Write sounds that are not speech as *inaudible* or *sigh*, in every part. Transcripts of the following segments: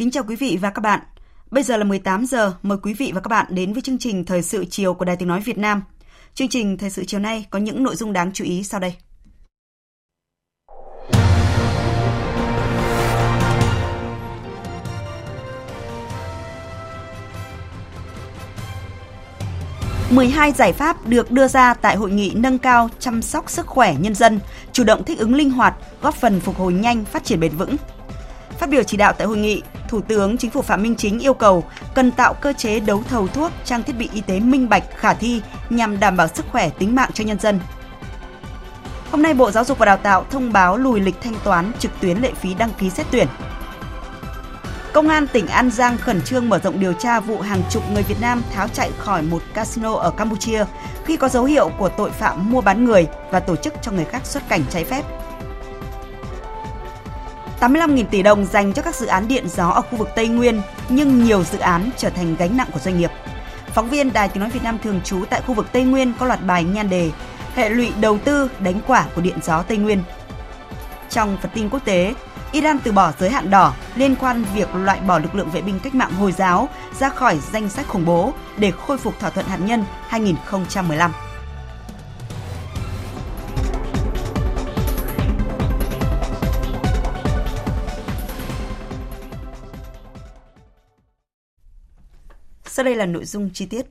Kính chào quý vị và các bạn. Bây giờ là 18 giờ, mời quý vị và các bạn đến với chương trình Thời sự chiều của Đài Tiếng Nói Việt Nam. Chương trình Thời sự chiều nay có những nội dung đáng chú ý sau đây. mười hai giải pháp được đưa ra tại hội nghị nâng cao chăm sóc sức khỏe nhân dân, chủ động thích ứng linh hoạt, góp phần phục hồi nhanh, phát triển bền vững. Phát biểu chỉ đạo tại hội nghị, Thủ tướng Chính phủ Phạm Minh Chính yêu cầu cần tạo cơ chế đấu thầu thuốc, trang thiết bị y tế minh bạch, khả thi nhằm đảm bảo sức khỏe tính mạng cho nhân dân. Hôm nay Bộ Giáo dục và Đào tạo thông báo lùi lịch thanh toán trực tuyến lệ phí đăng ký xét tuyển. Công an tỉnh An Giang khẩn trương mở rộng điều tra vụ hàng chục người Việt Nam tháo chạy khỏi một casino ở Campuchia khi có dấu hiệu của tội phạm mua bán người và tổ chức cho người khác xuất cảnh trái phép. 85.000 tỷ đồng dành cho các dự án điện gió ở khu vực Tây Nguyên, nhưng nhiều dự án trở thành gánh nặng của doanh nghiệp. Phóng viên Đài Tiếng Nói Việt Nam thường trú tại khu vực Tây Nguyên có loạt bài nhan đề Hệ lụy đầu tư đánh quả của điện gió Tây Nguyên. Trong phần tin quốc tế, Iran từ bỏ giới hạn đỏ liên quan việc loại bỏ lực lượng vệ binh cách mạng Hồi giáo ra khỏi danh sách khủng bố để khôi phục thỏa thuận hạt nhân 2015. Sau đây là nội dung chi tiết.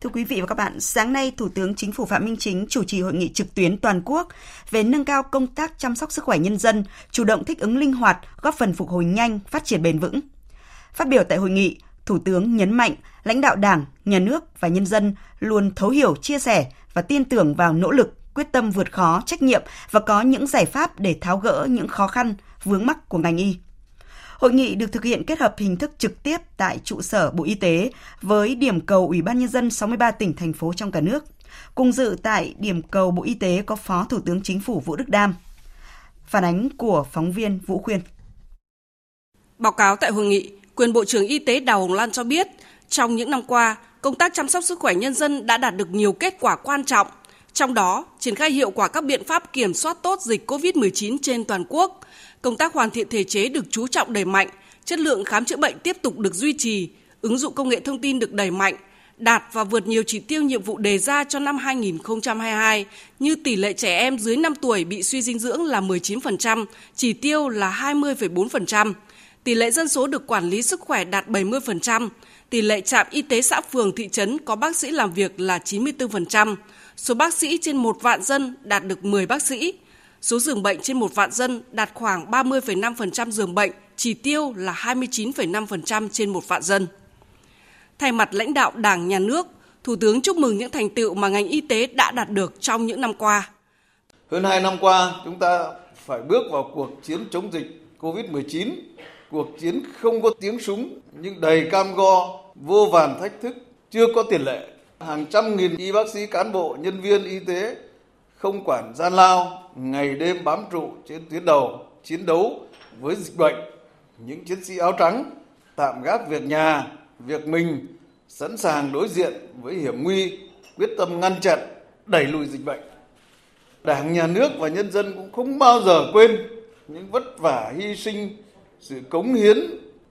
Thưa quý vị và các bạn, sáng nay Thủ tướng Chính phủ Phạm Minh Chính chủ trì hội nghị trực tuyến toàn quốc về nâng cao công tác chăm sóc sức khỏe nhân dân, chủ động thích ứng linh hoạt, góp phần phục hồi nhanh, phát triển bền vững. Phát biểu tại hội nghị, Thủ tướng nhấn mạnh lãnh đạo Đảng, Nhà nước và nhân dân luôn thấu hiểu, chia sẻ và tin tưởng vào nỗ lực, quyết tâm vượt khó, trách nhiệm và có những giải pháp để tháo gỡ những khó khăn, vướng mắc của ngành y. Hội nghị được thực hiện kết hợp hình thức trực tiếp tại trụ sở Bộ Y tế với điểm cầu Ủy ban Nhân dân 63 tỉnh, thành phố trong cả nước. Cùng dự tại điểm cầu Bộ Y tế có Phó Thủ tướng Chính phủ Vũ Đức Đam. Phản ánh của phóng viên Vũ Khuyên. Báo cáo tại hội nghị, quyền Bộ trưởng Y tế Đào Hồng Lan cho biết, trong những năm qua, công tác chăm sóc sức khỏe nhân dân đã đạt được nhiều kết quả quan trọng. Trong đó, triển khai hiệu quả các biện pháp kiểm soát tốt dịch COVID-19 trên toàn quốc, công tác hoàn thiện thể chế được chú trọng đẩy mạnh, chất lượng khám chữa bệnh tiếp tục được duy trì, ứng dụng công nghệ thông tin được đẩy mạnh, đạt và vượt nhiều chỉ tiêu nhiệm vụ đề ra cho năm 2022 như tỷ lệ trẻ em dưới 5 tuổi bị suy dinh dưỡng là 19%, chỉ tiêu là 20,4%, tỷ lệ dân số được quản lý sức khỏe đạt 70%, tỷ lệ trạm y tế xã phường thị trấn có bác sĩ làm việc là 94%, số bác sĩ trên một vạn dân đạt được 10 bác sĩ, Số giường bệnh trên một vạn dân đạt khoảng 30,5% giường bệnh, chỉ tiêu là 29,5% trên một vạn dân. Thay mặt lãnh đạo Đảng, Nhà nước, Thủ tướng chúc mừng những thành tựu mà ngành y tế đã đạt được trong những năm qua. Hơn 2 năm qua, chúng ta phải bước vào cuộc chiến chống dịch COVID-19, cuộc chiến không có tiếng súng nhưng đầy cam go, vô vàn thách thức, chưa có tiền lệ. Hàng trăm nghìn y bác sĩ, cán bộ, nhân viên y tế không quản gian lao, ngày đêm bám trụ trên tuyến đầu chiến đấu với dịch bệnh. Những chiến sĩ áo trắng tạm gác việc nhà, việc mình, sẵn sàng đối diện với hiểm nguy, quyết tâm ngăn chặn, đẩy lùi dịch bệnh. Đảng, Nhà nước và nhân dân cũng không bao giờ quên những vất vả hy sinh, sự cống hiến,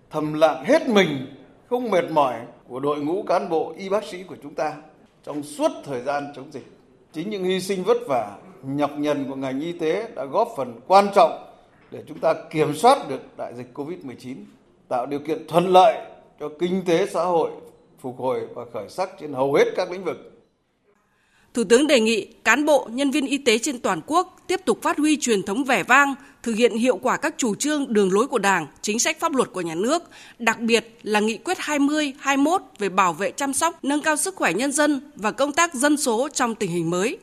thầm lặng hết mình, không mệt mỏi của đội ngũ cán bộ y bác sĩ của chúng ta trong suốt thời gian chống dịch. Chính những hy sinh vất vả, nhọc nhằn của ngành y tế đã góp phần quan trọng để chúng ta kiểm soát được đại dịch COVID-19, tạo điều kiện thuận lợi cho kinh tế xã hội phục hồi và khởi sắc trên hầu hết các lĩnh vực. Thủ tướng đề nghị cán bộ, nhân viên y tế trên toàn quốc tiếp tục phát huy truyền thống vẻ vang, thực hiện hiệu quả các chủ trương, đường lối của Đảng, chính sách pháp luật của nhà nước, đặc biệt là nghị quyết 20, 21 về bảo vệ chăm sóc, nâng cao sức khỏe nhân dân và công tác dân số trong tình hình mới.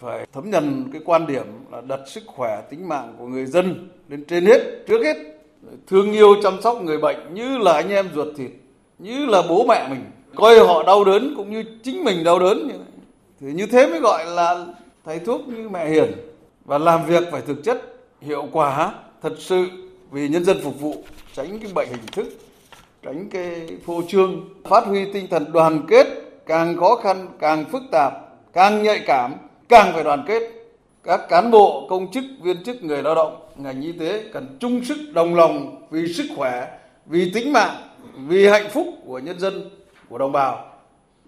Phải thấm nhận cái quan điểm là đặt sức khỏe tính mạng của người dân lên trên hết, trước hết thương yêu chăm sóc người bệnh như là anh em ruột thịt, như là bố mẹ mình, coi họ đau đớn cũng như chính mình đau đớn. Như Thì như thế mới gọi là thầy thuốc như mẹ hiền. Và làm việc phải thực chất, hiệu quả, thật sự vì nhân dân phục vụ, tránh cái bệnh hình thức, tránh cái phô trương, phát huy tinh thần đoàn kết, càng khó khăn, càng phức tạp, càng nhạy cảm, càng phải đoàn kết. Các cán bộ, công chức, viên chức, người lao động, ngành y tế cần chung sức đồng lòng vì sức khỏe, vì tính mạng, vì hạnh phúc của nhân dân, của đồng bào.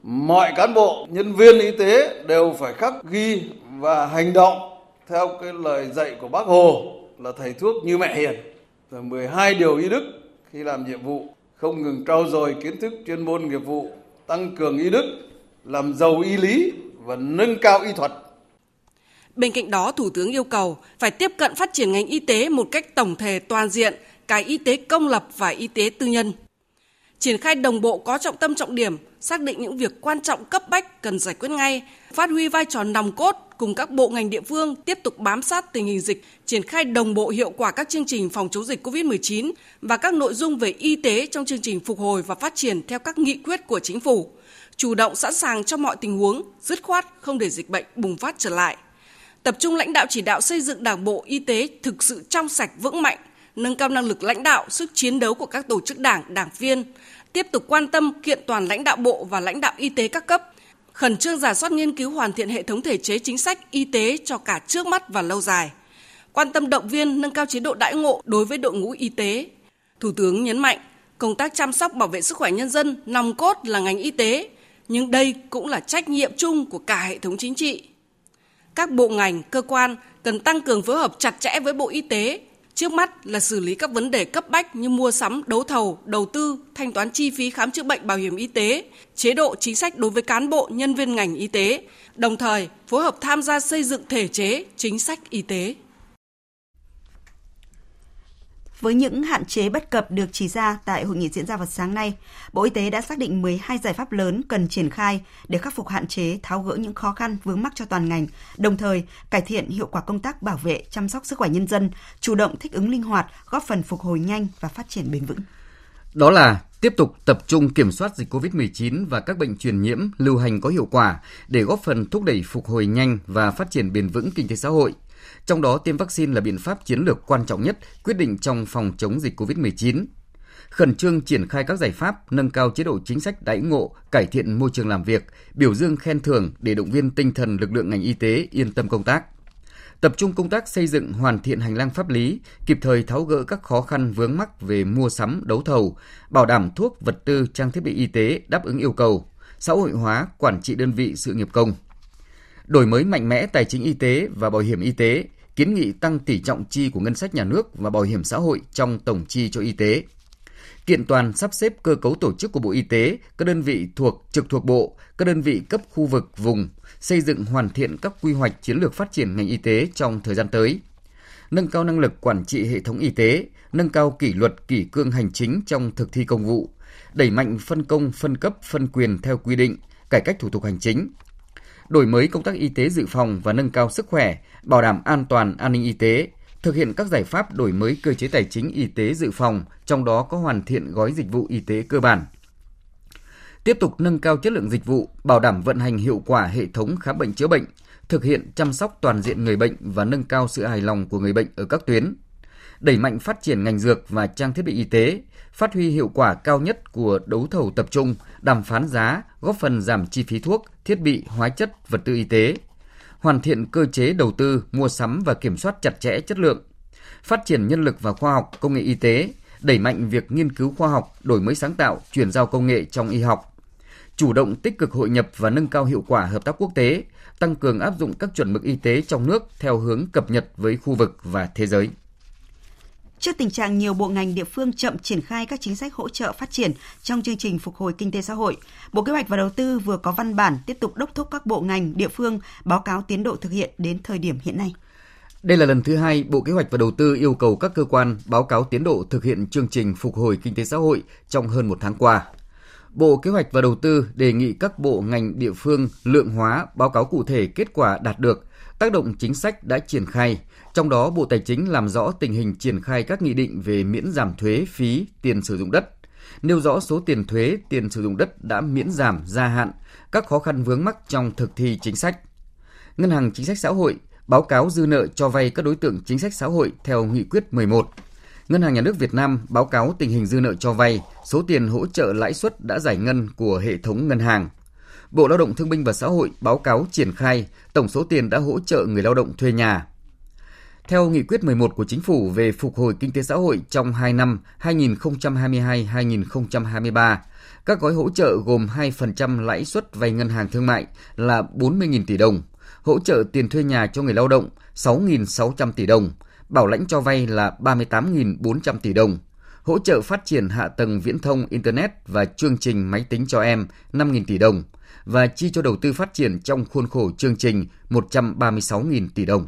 Mọi cán bộ, nhân viên y tế đều phải khắc ghi và hành động theo cái lời dạy của bác Hồ là thầy thuốc như mẹ hiền. Rồi 12 điều y đức khi làm nhiệm vụ không ngừng trau dồi kiến thức chuyên môn nghiệp vụ, tăng cường y đức, làm giàu y lý và nâng cao y thuật. Bên cạnh đó, Thủ tướng yêu cầu phải tiếp cận phát triển ngành y tế một cách tổng thể toàn diện, cả y tế công lập và y tế tư nhân. Triển khai đồng bộ có trọng tâm trọng điểm, xác định những việc quan trọng cấp bách cần giải quyết ngay, phát huy vai trò nòng cốt cùng các bộ ngành địa phương tiếp tục bám sát tình hình dịch, triển khai đồng bộ hiệu quả các chương trình phòng chống dịch COVID-19 và các nội dung về y tế trong chương trình phục hồi và phát triển theo các nghị quyết của chính phủ, chủ động sẵn sàng cho mọi tình huống, dứt khoát không để dịch bệnh bùng phát trở lại. Tập trung lãnh đạo chỉ đạo xây dựng Đảng bộ y tế thực sự trong sạch vững mạnh, nâng cao năng lực lãnh đạo, sức chiến đấu của các tổ chức đảng, đảng viên, tiếp tục quan tâm kiện toàn lãnh đạo bộ và lãnh đạo y tế các cấp, khẩn trương giả soát nghiên cứu hoàn thiện hệ thống thể chế chính sách y tế cho cả trước mắt và lâu dài, quan tâm động viên nâng cao chế độ đãi ngộ đối với đội ngũ y tế. Thủ tướng nhấn mạnh, công tác chăm sóc bảo vệ sức khỏe nhân dân nòng cốt là ngành y tế, nhưng đây cũng là trách nhiệm chung của cả hệ thống chính trị. Các bộ ngành, cơ quan cần tăng cường phối hợp chặt chẽ với Bộ Y tế Trước mắt là xử lý các vấn đề cấp bách như mua sắm, đấu thầu, đầu tư, thanh toán chi phí khám chữa bệnh bảo hiểm y tế, chế độ chính sách đối với cán bộ, nhân viên ngành y tế, đồng thời phối hợp tham gia xây dựng thể chế, chính sách y tế. Với những hạn chế bất cập được chỉ ra tại hội nghị diễn ra vào sáng nay, Bộ Y tế đã xác định 12 giải pháp lớn cần triển khai để khắc phục hạn chế, tháo gỡ những khó khăn vướng mắc cho toàn ngành, đồng thời cải thiện hiệu quả công tác bảo vệ, chăm sóc sức khỏe nhân dân, chủ động thích ứng linh hoạt, góp phần phục hồi nhanh và phát triển bền vững. Đó là tiếp tục tập trung kiểm soát dịch COVID-19 và các bệnh truyền nhiễm lưu hành có hiệu quả để góp phần thúc đẩy phục hồi nhanh và phát triển bền vững kinh tế xã hội – trong đó tiêm vaccine là biện pháp chiến lược quan trọng nhất quyết định trong phòng chống dịch COVID-19. Khẩn trương triển khai các giải pháp nâng cao chế độ chính sách đãi ngộ, cải thiện môi trường làm việc, biểu dương khen thưởng để động viên tinh thần lực lượng ngành y tế yên tâm công tác tập trung công tác xây dựng hoàn thiện hành lang pháp lý, kịp thời tháo gỡ các khó khăn vướng mắc về mua sắm, đấu thầu, bảo đảm thuốc, vật tư, trang thiết bị y tế đáp ứng yêu cầu, xã hội hóa, quản trị đơn vị sự nghiệp công đổi mới mạnh mẽ tài chính y tế và bảo hiểm y tế, kiến nghị tăng tỷ trọng chi của ngân sách nhà nước và bảo hiểm xã hội trong tổng chi cho y tế. Kiện toàn sắp xếp cơ cấu tổ chức của Bộ Y tế, các đơn vị thuộc trực thuộc Bộ, các đơn vị cấp khu vực vùng, xây dựng hoàn thiện các quy hoạch chiến lược phát triển ngành y tế trong thời gian tới. Nâng cao năng lực quản trị hệ thống y tế, nâng cao kỷ luật kỷ cương hành chính trong thực thi công vụ, đẩy mạnh phân công, phân cấp, phân quyền theo quy định, cải cách thủ tục hành chính, đổi mới công tác y tế dự phòng và nâng cao sức khỏe, bảo đảm an toàn an ninh y tế, thực hiện các giải pháp đổi mới cơ chế tài chính y tế dự phòng, trong đó có hoàn thiện gói dịch vụ y tế cơ bản. Tiếp tục nâng cao chất lượng dịch vụ, bảo đảm vận hành hiệu quả hệ thống khám bệnh chữa bệnh, thực hiện chăm sóc toàn diện người bệnh và nâng cao sự hài lòng của người bệnh ở các tuyến. Đẩy mạnh phát triển ngành dược và trang thiết bị y tế, phát huy hiệu quả cao nhất của đấu thầu tập trung, đàm phán giá, góp phần giảm chi phí thuốc, thiết bị, hóa chất, vật tư y tế, hoàn thiện cơ chế đầu tư, mua sắm và kiểm soát chặt chẽ chất lượng, phát triển nhân lực và khoa học, công nghệ y tế, đẩy mạnh việc nghiên cứu khoa học, đổi mới sáng tạo, chuyển giao công nghệ trong y học, chủ động tích cực hội nhập và nâng cao hiệu quả hợp tác quốc tế, tăng cường áp dụng các chuẩn mực y tế trong nước theo hướng cập nhật với khu vực và thế giới. Trước tình trạng nhiều bộ ngành địa phương chậm triển khai các chính sách hỗ trợ phát triển trong chương trình phục hồi kinh tế xã hội, Bộ Kế hoạch và Đầu tư vừa có văn bản tiếp tục đốc thúc các bộ ngành địa phương báo cáo tiến độ thực hiện đến thời điểm hiện nay. Đây là lần thứ hai Bộ Kế hoạch và Đầu tư yêu cầu các cơ quan báo cáo tiến độ thực hiện chương trình phục hồi kinh tế xã hội trong hơn một tháng qua. Bộ Kế hoạch và Đầu tư đề nghị các bộ ngành địa phương lượng hóa báo cáo cụ thể kết quả đạt được, tác động chính sách đã triển khai, trong đó Bộ Tài chính làm rõ tình hình triển khai các nghị định về miễn giảm thuế phí tiền sử dụng đất, nêu rõ số tiền thuế tiền sử dụng đất đã miễn giảm gia hạn, các khó khăn vướng mắc trong thực thi chính sách. Ngân hàng Chính sách Xã hội báo cáo dư nợ cho vay các đối tượng chính sách xã hội theo nghị quyết 11. Ngân hàng Nhà nước Việt Nam báo cáo tình hình dư nợ cho vay, số tiền hỗ trợ lãi suất đã giải ngân của hệ thống ngân hàng. Bộ Lao động Thương binh và Xã hội báo cáo triển khai tổng số tiền đã hỗ trợ người lao động thuê nhà. Theo nghị quyết 11 của Chính phủ về phục hồi kinh tế xã hội trong 2 năm 2022-2023, các gói hỗ trợ gồm 2% lãi suất vay ngân hàng thương mại là 40.000 tỷ đồng, hỗ trợ tiền thuê nhà cho người lao động 6.600 tỷ đồng, bảo lãnh cho vay là 38.400 tỷ đồng, hỗ trợ phát triển hạ tầng viễn thông Internet và chương trình máy tính cho em 5.000 tỷ đồng và chi cho đầu tư phát triển trong khuôn khổ chương trình 136.000 tỷ đồng.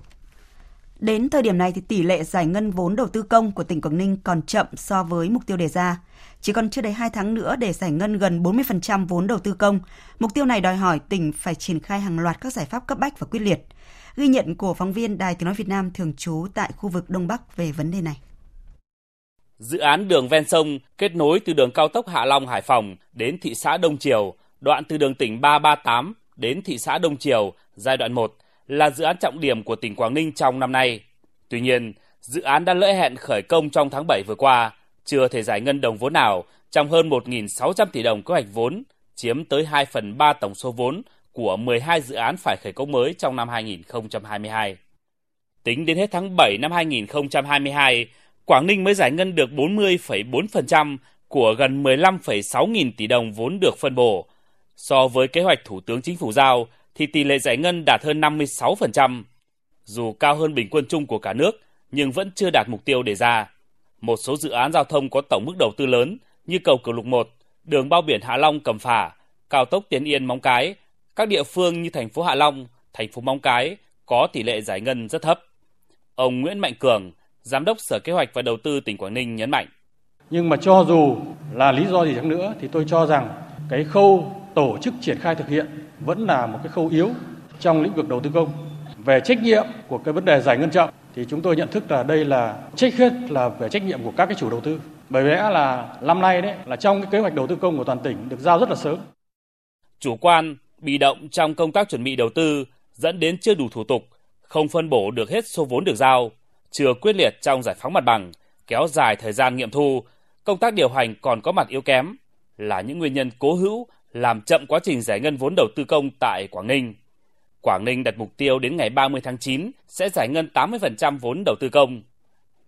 Đến thời điểm này thì tỷ lệ giải ngân vốn đầu tư công của tỉnh Quảng Ninh còn chậm so với mục tiêu đề ra. Chỉ còn chưa đầy 2 tháng nữa để giải ngân gần 40% vốn đầu tư công. Mục tiêu này đòi hỏi tỉnh phải triển khai hàng loạt các giải pháp cấp bách và quyết liệt. Ghi nhận của phóng viên Đài Tiếng Nói Việt Nam thường trú tại khu vực Đông Bắc về vấn đề này. Dự án đường ven sông kết nối từ đường cao tốc Hạ Long Hải Phòng đến thị xã Đông Triều, đoạn từ đường tỉnh 338 đến thị xã Đông Triều, giai đoạn 1 là dự án trọng điểm của tỉnh Quảng Ninh trong năm nay. Tuy nhiên, dự án đã lỡ hẹn khởi công trong tháng 7 vừa qua, chưa thể giải ngân đồng vốn nào trong hơn 1.600 tỷ đồng kế hoạch vốn, chiếm tới 2 phần 3 tổng số vốn của 12 dự án phải khởi công mới trong năm 2022. Tính đến hết tháng 7 năm 2022, Quảng Ninh mới giải ngân được 40,4% của gần 15,6 nghìn tỷ đồng vốn được phân bổ. So với kế hoạch Thủ tướng Chính phủ giao thì tỷ lệ giải ngân đạt hơn 56%. Dù cao hơn bình quân chung của cả nước, nhưng vẫn chưa đạt mục tiêu đề ra. Một số dự án giao thông có tổng mức đầu tư lớn như cầu Cửu Lục 1, đường bao biển Hạ Long Cẩm Phả, cao tốc Tiến Yên Móng Cái, các địa phương như thành phố Hạ Long, thành phố Móng Cái có tỷ lệ giải ngân rất thấp. Ông Nguyễn Mạnh Cường, Giám đốc Sở Kế hoạch và Đầu tư tỉnh Quảng Ninh nhấn mạnh. Nhưng mà cho dù là lý do gì chăng nữa thì tôi cho rằng cái khâu tổ chức triển khai thực hiện vẫn là một cái khâu yếu trong lĩnh vực đầu tư công. Về trách nhiệm của cái vấn đề giải ngân chậm thì chúng tôi nhận thức là đây là trách hết là về trách nhiệm của các cái chủ đầu tư. Bởi lẽ là năm nay đấy là trong cái kế hoạch đầu tư công của toàn tỉnh được giao rất là sớm. Chủ quan, bị động trong công tác chuẩn bị đầu tư dẫn đến chưa đủ thủ tục, không phân bổ được hết số vốn được giao, chưa quyết liệt trong giải phóng mặt bằng, kéo dài thời gian nghiệm thu, công tác điều hành còn có mặt yếu kém là những nguyên nhân cố hữu làm chậm quá trình giải ngân vốn đầu tư công tại Quảng Ninh. Quảng Ninh đặt mục tiêu đến ngày 30 tháng 9 sẽ giải ngân 80% vốn đầu tư công.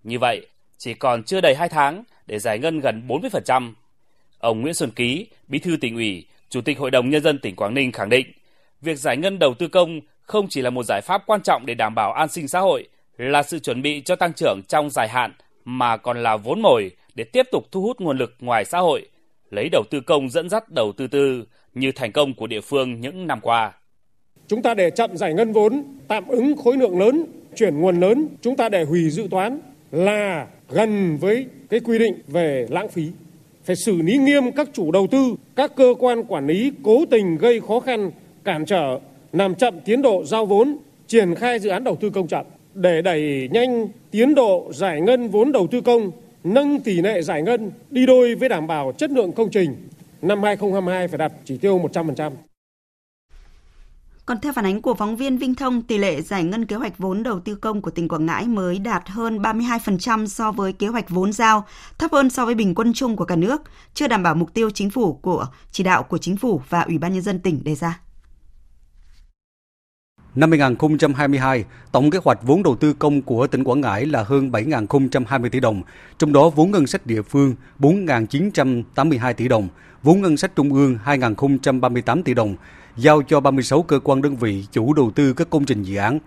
Như vậy, chỉ còn chưa đầy 2 tháng để giải ngân gần 40%. Ông Nguyễn Xuân Ký, Bí thư tỉnh ủy, Chủ tịch Hội đồng Nhân dân tỉnh Quảng Ninh khẳng định, việc giải ngân đầu tư công không chỉ là một giải pháp quan trọng để đảm bảo an sinh xã hội, là sự chuẩn bị cho tăng trưởng trong dài hạn, mà còn là vốn mồi để tiếp tục thu hút nguồn lực ngoài xã hội, lấy đầu tư công dẫn dắt đầu tư tư như thành công của địa phương những năm qua. Chúng ta để chậm giải ngân vốn, tạm ứng khối lượng lớn, chuyển nguồn lớn, chúng ta để hủy dự toán là gần với cái quy định về lãng phí. Phải xử lý nghiêm các chủ đầu tư, các cơ quan quản lý cố tình gây khó khăn, cản trở, làm chậm tiến độ giao vốn, triển khai dự án đầu tư công chậm để đẩy nhanh tiến độ giải ngân vốn đầu tư công, nâng tỷ lệ giải ngân đi đôi với đảm bảo chất lượng công trình. Năm 2022 phải đạt chỉ tiêu 100%. Còn theo phản ánh của phóng viên Vinh Thông, tỷ lệ giải ngân kế hoạch vốn đầu tư công của tỉnh Quảng Ngãi mới đạt hơn 32% so với kế hoạch vốn giao, thấp hơn so với bình quân chung của cả nước, chưa đảm bảo mục tiêu chính phủ của chỉ đạo của chính phủ và Ủy ban nhân dân tỉnh đề ra. Năm 2022, tổng kế hoạch vốn đầu tư công của tỉnh Quảng Ngãi là hơn 7.020 tỷ đồng, trong đó vốn ngân sách địa phương 4.982 tỷ đồng, vốn ngân sách trung ương 2.038 tỷ đồng, giao cho 36 cơ quan đơn vị chủ đầu tư các công trình dự án.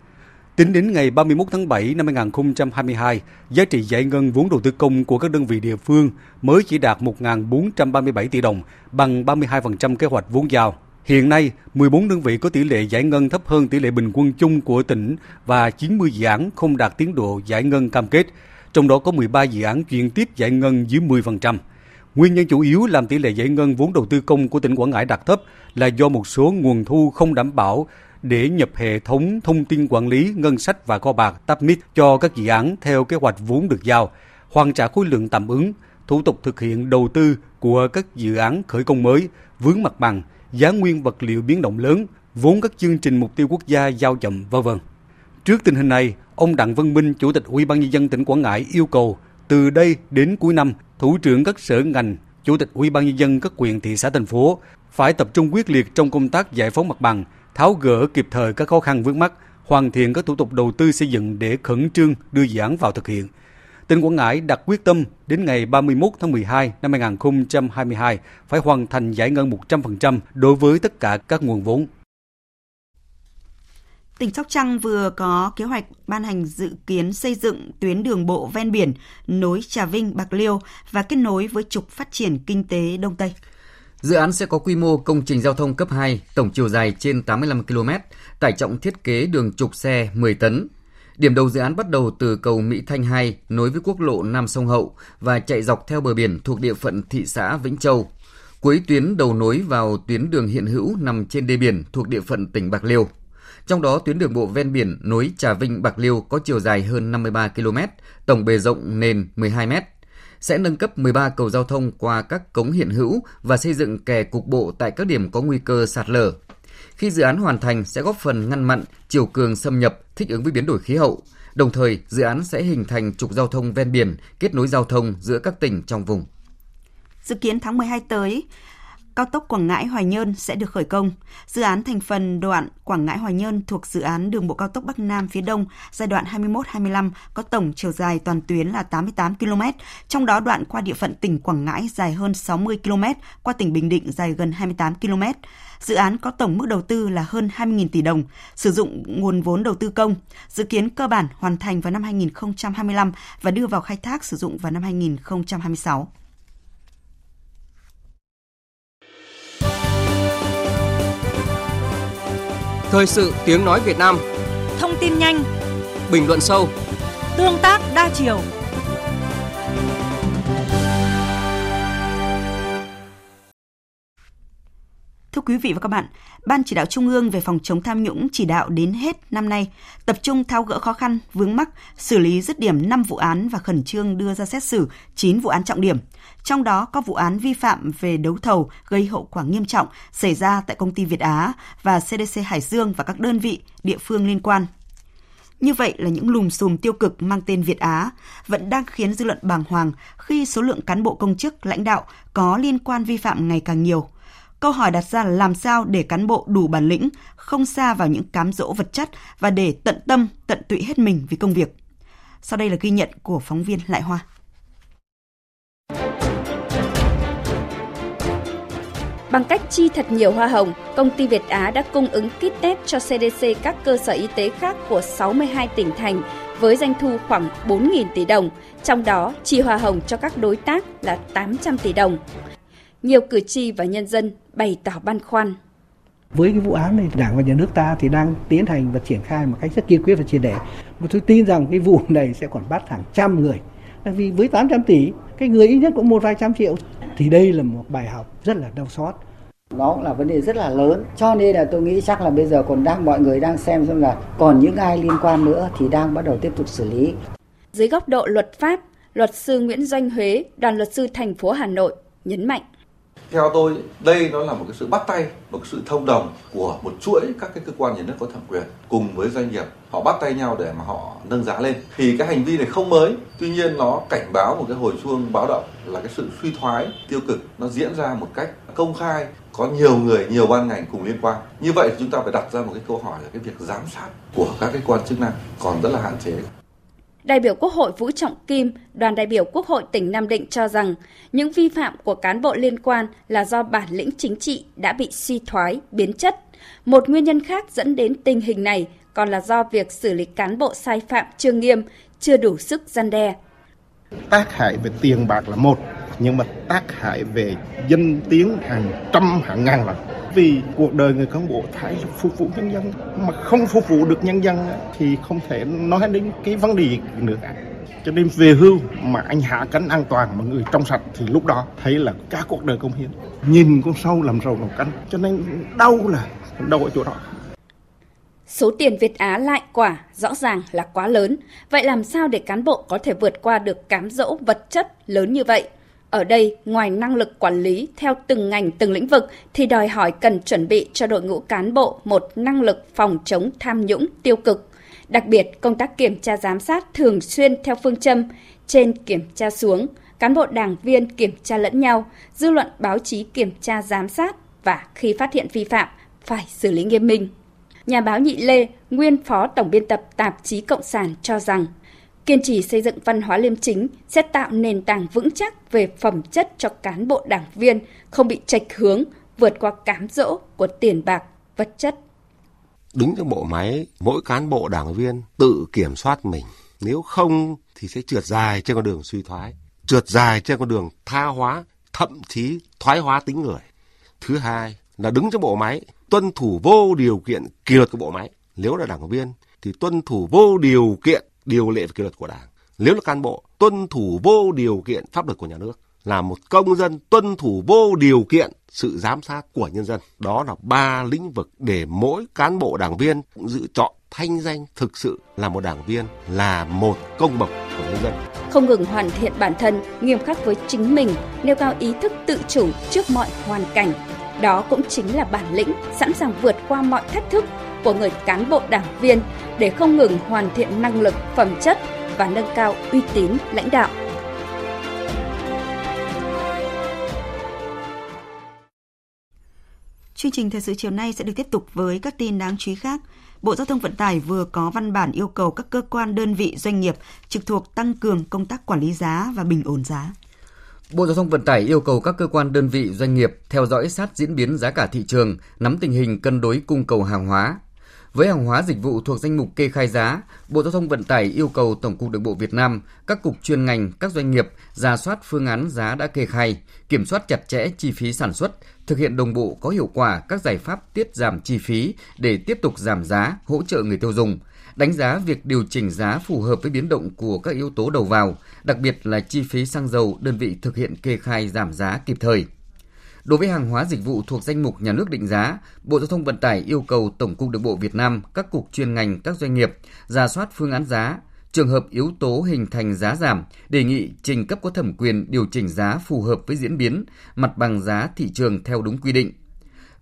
Tính đến ngày 31 tháng 7 năm 2022, giá trị giải ngân vốn đầu tư công của các đơn vị địa phương mới chỉ đạt 1.437 tỷ đồng, bằng 32% kế hoạch vốn giao. Hiện nay, 14 đơn vị có tỷ lệ giải ngân thấp hơn tỷ lệ bình quân chung của tỉnh và 90 dự án không đạt tiến độ giải ngân cam kết, trong đó có 13 dự án chuyển tiếp giải ngân dưới 10%. Nguyên nhân chủ yếu làm tỷ lệ giải ngân vốn đầu tư công của tỉnh Quảng Ngãi đạt thấp là do một số nguồn thu không đảm bảo để nhập hệ thống thông tin quản lý ngân sách và kho bạc TAPMIT cho các dự án theo kế hoạch vốn được giao, hoàn trả khối lượng tạm ứng, thủ tục thực hiện đầu tư của các dự án khởi công mới, vướng mặt bằng, giá nguyên vật liệu biến động lớn, vốn các chương trình mục tiêu quốc gia giao chậm v.v. Trước tình hình này, ông Đặng Văn Minh, Chủ tịch Ủy ban nhân dân tỉnh Quảng Ngãi yêu cầu từ đây đến cuối năm, thủ trưởng các sở ngành, chủ tịch Ủy ban nhân dân các quyền thị xã thành phố phải tập trung quyết liệt trong công tác giải phóng mặt bằng, tháo gỡ kịp thời các khó khăn vướng mắt, hoàn thiện các thủ tục đầu tư xây dựng để khẩn trương đưa dự án vào thực hiện. Tỉnh Quảng Ngãi đặt quyết tâm đến ngày 31 tháng 12 năm 2022 phải hoàn thành giải ngân 100% đối với tất cả các nguồn vốn. Tỉnh Sóc Trăng vừa có kế hoạch ban hành dự kiến xây dựng tuyến đường bộ ven biển nối Trà Vinh, Bạc Liêu và kết nối với trục phát triển kinh tế Đông Tây. Dự án sẽ có quy mô công trình giao thông cấp 2, tổng chiều dài trên 85 km, tải trọng thiết kế đường trục xe 10 tấn. Điểm đầu dự án bắt đầu từ cầu Mỹ Thanh 2 nối với quốc lộ Nam Sông Hậu và chạy dọc theo bờ biển thuộc địa phận thị xã Vĩnh Châu. Cuối tuyến đầu nối vào tuyến đường hiện hữu nằm trên đê biển thuộc địa phận tỉnh Bạc Liêu. Trong đó, tuyến đường bộ ven biển nối Trà Vinh Bạc Liêu có chiều dài hơn 53 km, tổng bề rộng nền 12 m. Sẽ nâng cấp 13 cầu giao thông qua các cống hiện hữu và xây dựng kè cục bộ tại các điểm có nguy cơ sạt lở. Khi dự án hoàn thành sẽ góp phần ngăn mặn, chiều cường xâm nhập, thích ứng với biến đổi khí hậu. Đồng thời, dự án sẽ hình thành trục giao thông ven biển, kết nối giao thông giữa các tỉnh trong vùng. Dự kiến tháng 12 tới, cao tốc Quảng Ngãi Hoài Nhơn sẽ được khởi công. Dự án thành phần đoạn Quảng Ngãi Hoài Nhơn thuộc dự án đường bộ cao tốc Bắc Nam phía Đông giai đoạn 21-25 có tổng chiều dài toàn tuyến là 88 km, trong đó đoạn qua địa phận tỉnh Quảng Ngãi dài hơn 60 km, qua tỉnh Bình Định dài gần 28 km. Dự án có tổng mức đầu tư là hơn 20.000 tỷ đồng, sử dụng nguồn vốn đầu tư công, dự kiến cơ bản hoàn thành vào năm 2025 và đưa vào khai thác sử dụng vào năm 2026. Thời sự tiếng nói Việt Nam. Thông tin nhanh. Bình luận sâu. Tương tác đa chiều quý vị và các bạn, Ban chỉ đạo Trung ương về phòng chống tham nhũng chỉ đạo đến hết năm nay tập trung tháo gỡ khó khăn, vướng mắc, xử lý dứt điểm 5 vụ án và khẩn trương đưa ra xét xử 9 vụ án trọng điểm. Trong đó có vụ án vi phạm về đấu thầu gây hậu quả nghiêm trọng xảy ra tại công ty Việt Á và CDC Hải Dương và các đơn vị địa phương liên quan. Như vậy là những lùm xùm tiêu cực mang tên Việt Á vẫn đang khiến dư luận bàng hoàng khi số lượng cán bộ công chức, lãnh đạo có liên quan vi phạm ngày càng nhiều. Câu hỏi đặt ra là làm sao để cán bộ đủ bản lĩnh, không xa vào những cám dỗ vật chất và để tận tâm, tận tụy hết mình vì công việc. Sau đây là ghi nhận của phóng viên Lại Hoa. Bằng cách chi thật nhiều hoa hồng, công ty Việt Á đã cung ứng kit test cho CDC các cơ sở y tế khác của 62 tỉnh thành với doanh thu khoảng 4.000 tỷ đồng, trong đó chi hoa hồng cho các đối tác là 800 tỷ đồng. Nhiều cử tri và nhân dân bày tỏ băn khoăn. Với cái vụ án này, Đảng và Nhà nước ta thì đang tiến hành và triển khai một cách rất kiên quyết và triệt để. Mà tôi tin rằng cái vụ *laughs* này sẽ còn bắt hàng trăm người. Vì với 800 tỷ, cái người ít nhất cũng một vài trăm triệu. Thì đây là một bài học rất là đau xót. Nó cũng là vấn đề rất là lớn. Cho nên là tôi nghĩ chắc là bây giờ còn đang mọi người đang xem xem là còn những ai liên quan nữa thì đang bắt đầu tiếp tục xử lý. Dưới góc độ luật pháp, luật sư Nguyễn Doanh Huế, đoàn luật sư thành phố Hà Nội nhấn mạnh theo tôi, đây nó là một cái sự bắt tay, một cái sự thông đồng của một chuỗi các cái cơ quan nhà nước có thẩm quyền cùng với doanh nghiệp. Họ bắt tay nhau để mà họ nâng giá lên. Thì cái hành vi này không mới. Tuy nhiên nó cảnh báo một cái hồi chuông báo động là cái sự suy thoái, tiêu cực nó diễn ra một cách công khai, có nhiều người, nhiều ban ngành cùng liên quan. Như vậy thì chúng ta phải đặt ra một cái câu hỏi là cái việc giám sát của các cái quan chức năng còn rất là hạn chế. Đại biểu Quốc hội Vũ Trọng Kim, đoàn đại biểu Quốc hội tỉnh Nam Định cho rằng những vi phạm của cán bộ liên quan là do bản lĩnh chính trị đã bị suy thoái, biến chất. Một nguyên nhân khác dẫn đến tình hình này còn là do việc xử lý cán bộ sai phạm chưa nghiêm, chưa đủ sức gian đe. Tác hại về tiền bạc là một, nhưng mà tác hại về danh tiếng hàng trăm hàng ngàn lần vì cuộc đời người cán bộ phải phục vụ nhân dân, mà không phục vụ được nhân dân thì không thể nói đến cái vấn đề nữa cả cho nên về hưu mà anh hạ cánh an toàn mà người trong sạch thì lúc đó thấy là cả cuộc đời công hiến nhìn con sâu làm rầu nòng cánh, cho nên đau là đau ở chỗ đó Số tiền Việt Á lại quả rõ ràng là quá lớn. Vậy làm sao để cán bộ có thể vượt qua được cám dỗ vật chất lớn như vậy? Ở đây, ngoài năng lực quản lý theo từng ngành từng lĩnh vực thì đòi hỏi cần chuẩn bị cho đội ngũ cán bộ một năng lực phòng chống tham nhũng tiêu cực. Đặc biệt, công tác kiểm tra giám sát thường xuyên theo phương châm trên kiểm tra xuống, cán bộ đảng viên kiểm tra lẫn nhau, dư luận báo chí kiểm tra giám sát và khi phát hiện vi phạm phải xử lý nghiêm minh. Nhà báo Nhị Lê, nguyên phó tổng biên tập tạp chí Cộng sản cho rằng kiên trì xây dựng văn hóa liêm chính sẽ tạo nền tảng vững chắc về phẩm chất cho cán bộ đảng viên, không bị trạch hướng, vượt qua cám dỗ của tiền bạc, vật chất. Đứng trong bộ máy, mỗi cán bộ đảng viên tự kiểm soát mình. Nếu không thì sẽ trượt dài trên con đường suy thoái, trượt dài trên con đường tha hóa, thậm chí thoái hóa tính người. Thứ hai là đứng trong bộ máy, tuân thủ vô điều kiện kỷ luật của bộ máy. Nếu là đảng viên thì tuân thủ vô điều kiện điều lệ và kỷ luật của Đảng. Nếu là cán bộ, tuân thủ vô điều kiện pháp luật của nhà nước. Là một công dân tuân thủ vô điều kiện sự giám sát của nhân dân. Đó là ba lĩnh vực để mỗi cán bộ đảng viên giữ chọn thanh danh thực sự là một đảng viên, là một công bậc của nhân dân. Không ngừng hoàn thiện bản thân, nghiêm khắc với chính mình, nêu cao ý thức tự chủ trước mọi hoàn cảnh. Đó cũng chính là bản lĩnh sẵn sàng vượt qua mọi thách thức của người cán bộ đảng viên để không ngừng hoàn thiện năng lực, phẩm chất và nâng cao uy tín lãnh đạo. Chương trình thời sự chiều nay sẽ được tiếp tục với các tin đáng chú ý khác. Bộ Giao thông Vận tải vừa có văn bản yêu cầu các cơ quan đơn vị doanh nghiệp trực thuộc tăng cường công tác quản lý giá và bình ổn giá. Bộ Giao thông Vận tải yêu cầu các cơ quan đơn vị doanh nghiệp theo dõi sát diễn biến giá cả thị trường, nắm tình hình cân đối cung cầu hàng hóa, với hàng hóa dịch vụ thuộc danh mục kê khai giá, Bộ Giao thông Vận tải yêu cầu Tổng cục Đường bộ Việt Nam, các cục chuyên ngành, các doanh nghiệp ra soát phương án giá đã kê khai, kiểm soát chặt chẽ chi phí sản xuất, thực hiện đồng bộ có hiệu quả các giải pháp tiết giảm chi phí để tiếp tục giảm giá, hỗ trợ người tiêu dùng, đánh giá việc điều chỉnh giá phù hợp với biến động của các yếu tố đầu vào, đặc biệt là chi phí xăng dầu đơn vị thực hiện kê khai giảm giá kịp thời. Đối với hàng hóa dịch vụ thuộc danh mục nhà nước định giá, Bộ Giao thông Vận tải yêu cầu Tổng cục Đường bộ Việt Nam, các cục chuyên ngành, các doanh nghiệp ra soát phương án giá, trường hợp yếu tố hình thành giá giảm, đề nghị trình cấp có thẩm quyền điều chỉnh giá phù hợp với diễn biến, mặt bằng giá thị trường theo đúng quy định.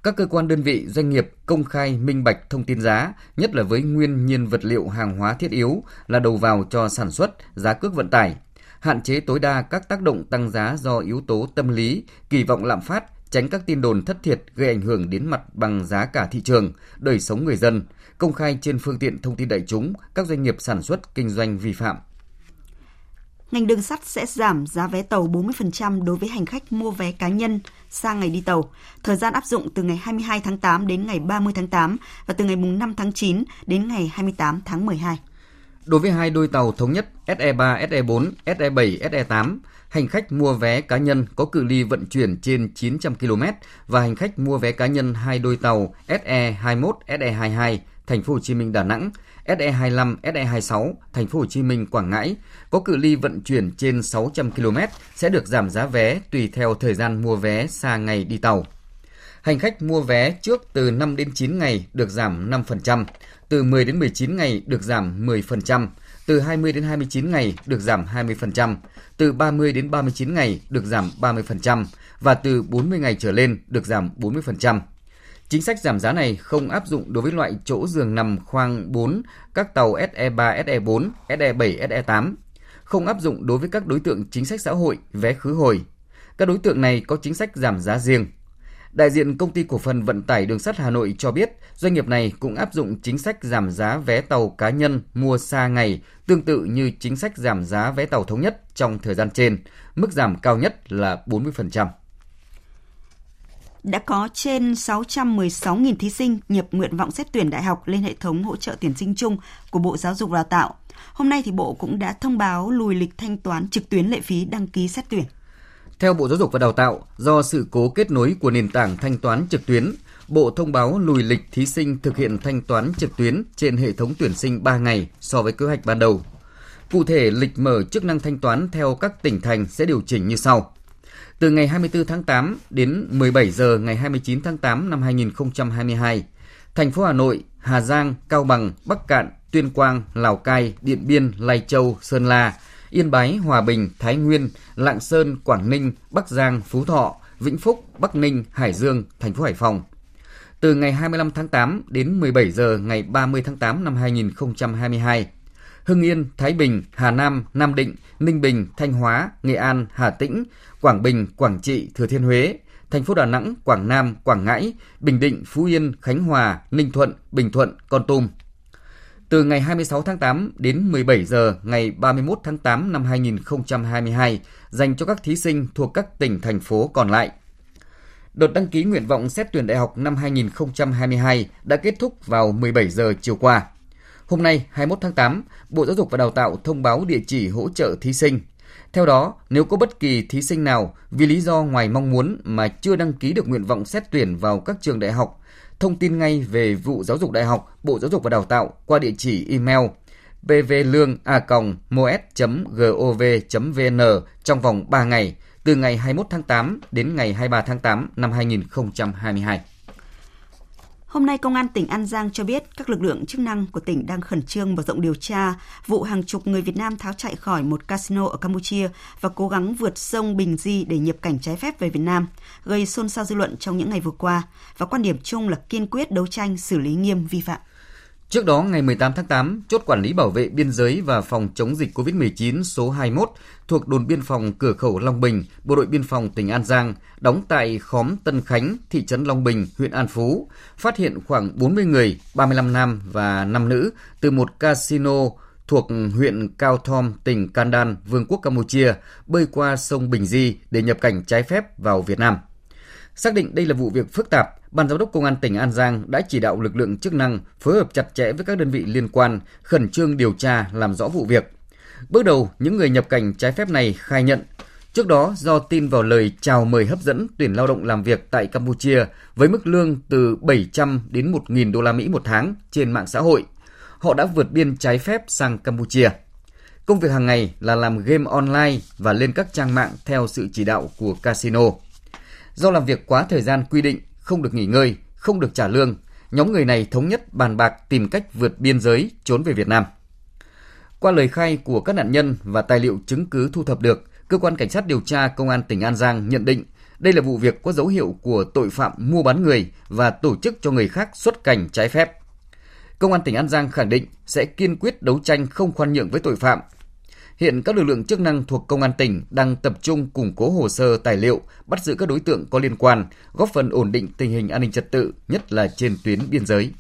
Các cơ quan đơn vị doanh nghiệp công khai minh bạch thông tin giá, nhất là với nguyên nhiên vật liệu hàng hóa thiết yếu là đầu vào cho sản xuất, giá cước vận tải, hạn chế tối đa các tác động tăng giá do yếu tố tâm lý, kỳ vọng lạm phát, tránh các tin đồn thất thiệt gây ảnh hưởng đến mặt bằng giá cả thị trường, đời sống người dân, công khai trên phương tiện thông tin đại chúng các doanh nghiệp sản xuất kinh doanh vi phạm. Ngành đường sắt sẽ giảm giá vé tàu 40% đối với hành khách mua vé cá nhân sang ngày đi tàu. Thời gian áp dụng từ ngày 22 tháng 8 đến ngày 30 tháng 8 và từ ngày 5 tháng 9 đến ngày 28 tháng 12. Đối với hai đôi tàu thống nhất SE3, SE4, SE7, SE8, hành khách mua vé cá nhân có cự ly vận chuyển trên 900 km và hành khách mua vé cá nhân hai đôi tàu SE21, SE22 Thành phố Hồ Chí Minh Đà Nẵng, SE25, SE26 Thành phố Hồ Chí Minh Quảng Ngãi có cự ly vận chuyển trên 600 km sẽ được giảm giá vé tùy theo thời gian mua vé xa ngày đi tàu. Hành khách mua vé trước từ 5 đến 9 ngày được giảm 5%, từ 10 đến 19 ngày được giảm 10%, từ 20 đến 29 ngày được giảm 20%, từ 30 đến 39 ngày được giảm 30% và từ 40 ngày trở lên được giảm 40%. Chính sách giảm giá này không áp dụng đối với loại chỗ giường nằm khoang 4, các tàu SE3, SE4, SE7, SE8. Không áp dụng đối với các đối tượng chính sách xã hội, vé khứ hồi. Các đối tượng này có chính sách giảm giá riêng. Đại diện công ty cổ phần vận tải đường sắt Hà Nội cho biết, doanh nghiệp này cũng áp dụng chính sách giảm giá vé tàu cá nhân mua xa ngày, tương tự như chính sách giảm giá vé tàu thống nhất trong thời gian trên, mức giảm cao nhất là 40%. đã có trên 616.000 thí sinh nhập nguyện vọng xét tuyển đại học lên hệ thống hỗ trợ tuyển sinh chung của Bộ Giáo dục và Đào tạo. Hôm nay thì Bộ cũng đã thông báo lùi lịch thanh toán trực tuyến lệ phí đăng ký xét tuyển. Theo Bộ Giáo dục và Đào tạo, do sự cố kết nối của nền tảng thanh toán trực tuyến, Bộ thông báo lùi lịch thí sinh thực hiện thanh toán trực tuyến trên hệ thống tuyển sinh 3 ngày so với kế hoạch ban đầu. Cụ thể, lịch mở chức năng thanh toán theo các tỉnh thành sẽ điều chỉnh như sau. Từ ngày 24 tháng 8 đến 17 giờ ngày 29 tháng 8 năm 2022, thành phố Hà Nội, Hà Giang, Cao Bằng, Bắc Cạn, Tuyên Quang, Lào Cai, Điện Biên, Lai Châu, Sơn La, Yên Bái, Hòa Bình, Thái Nguyên, Lạng Sơn, Quảng Ninh, Bắc Giang, Phú Thọ, Vĩnh Phúc, Bắc Ninh, Hải Dương, thành phố Hải Phòng. Từ ngày 25 tháng 8 đến 17 giờ ngày 30 tháng 8 năm 2022, Hưng Yên, Thái Bình, Hà Nam, Nam Định, Ninh Bình, Thanh Hóa, Nghệ An, Hà Tĩnh, Quảng Bình, Quảng Trị, Thừa Thiên Huế, thành phố Đà Nẵng, Quảng Nam, Quảng Ngãi, Bình Định, Phú Yên, Khánh Hòa, Ninh Thuận, Bình Thuận, Con Tum. Từ ngày 26 tháng 8 đến 17 giờ ngày 31 tháng 8 năm 2022 dành cho các thí sinh thuộc các tỉnh, thành phố còn lại. Đợt đăng ký nguyện vọng xét tuyển đại học năm 2022 đã kết thúc vào 17 giờ chiều qua. Hôm nay, 21 tháng 8, Bộ Giáo dục và Đào tạo thông báo địa chỉ hỗ trợ thí sinh. Theo đó, nếu có bất kỳ thí sinh nào vì lý do ngoài mong muốn mà chưa đăng ký được nguyện vọng xét tuyển vào các trường đại học, thông tin ngay về vụ giáo dục đại học Bộ Giáo dục và Đào tạo qua địa chỉ email pvlương@moes.gov.vn trong vòng 3 ngày, từ ngày 21 tháng 8 đến ngày 23 tháng 8 năm 2022. Hôm nay, Công an tỉnh An Giang cho biết các lực lượng chức năng của tỉnh đang khẩn trương mở rộng điều tra vụ hàng chục người Việt Nam tháo chạy khỏi một casino ở Campuchia và cố gắng vượt sông Bình Di để nhập cảnh trái phép về Việt Nam, gây xôn xao dư luận trong những ngày vừa qua và quan điểm chung là kiên quyết đấu tranh xử lý nghiêm vi phạm. Trước đó, ngày 18 tháng 8, chốt quản lý bảo vệ biên giới và phòng chống dịch COVID-19 số 21 thuộc đồn biên phòng cửa khẩu Long Bình, Bộ đội biên phòng tỉnh An Giang, đóng tại khóm Tân Khánh, thị trấn Long Bình, huyện An Phú, phát hiện khoảng 40 người, 35 nam và 5 nữ từ một casino thuộc huyện Cao Thom, tỉnh Kandan, Vương quốc Campuchia, bơi qua sông Bình Di để nhập cảnh trái phép vào Việt Nam. Xác định đây là vụ việc phức tạp, Ban giám đốc công an tỉnh An Giang đã chỉ đạo lực lượng chức năng phối hợp chặt chẽ với các đơn vị liên quan, khẩn trương điều tra làm rõ vụ việc. Bước đầu, những người nhập cảnh trái phép này khai nhận Trước đó, do tin vào lời chào mời hấp dẫn tuyển lao động làm việc tại Campuchia với mức lương từ 700 đến 1.000 đô la Mỹ một tháng trên mạng xã hội, họ đã vượt biên trái phép sang Campuchia. Công việc hàng ngày là làm game online và lên các trang mạng theo sự chỉ đạo của casino. Do làm việc quá thời gian quy định, không được nghỉ ngơi, không được trả lương, nhóm người này thống nhất bàn bạc tìm cách vượt biên giới trốn về Việt Nam. Qua lời khai của các nạn nhân và tài liệu chứng cứ thu thập được, cơ quan cảnh sát điều tra công an tỉnh An Giang nhận định đây là vụ việc có dấu hiệu của tội phạm mua bán người và tổ chức cho người khác xuất cảnh trái phép. Công an tỉnh An Giang khẳng định sẽ kiên quyết đấu tranh không khoan nhượng với tội phạm, Hiện các lực lượng chức năng thuộc Công an tỉnh đang tập trung củng cố hồ sơ tài liệu, bắt giữ các đối tượng có liên quan, góp phần ổn định tình hình an ninh trật tự, nhất là trên tuyến biên giới.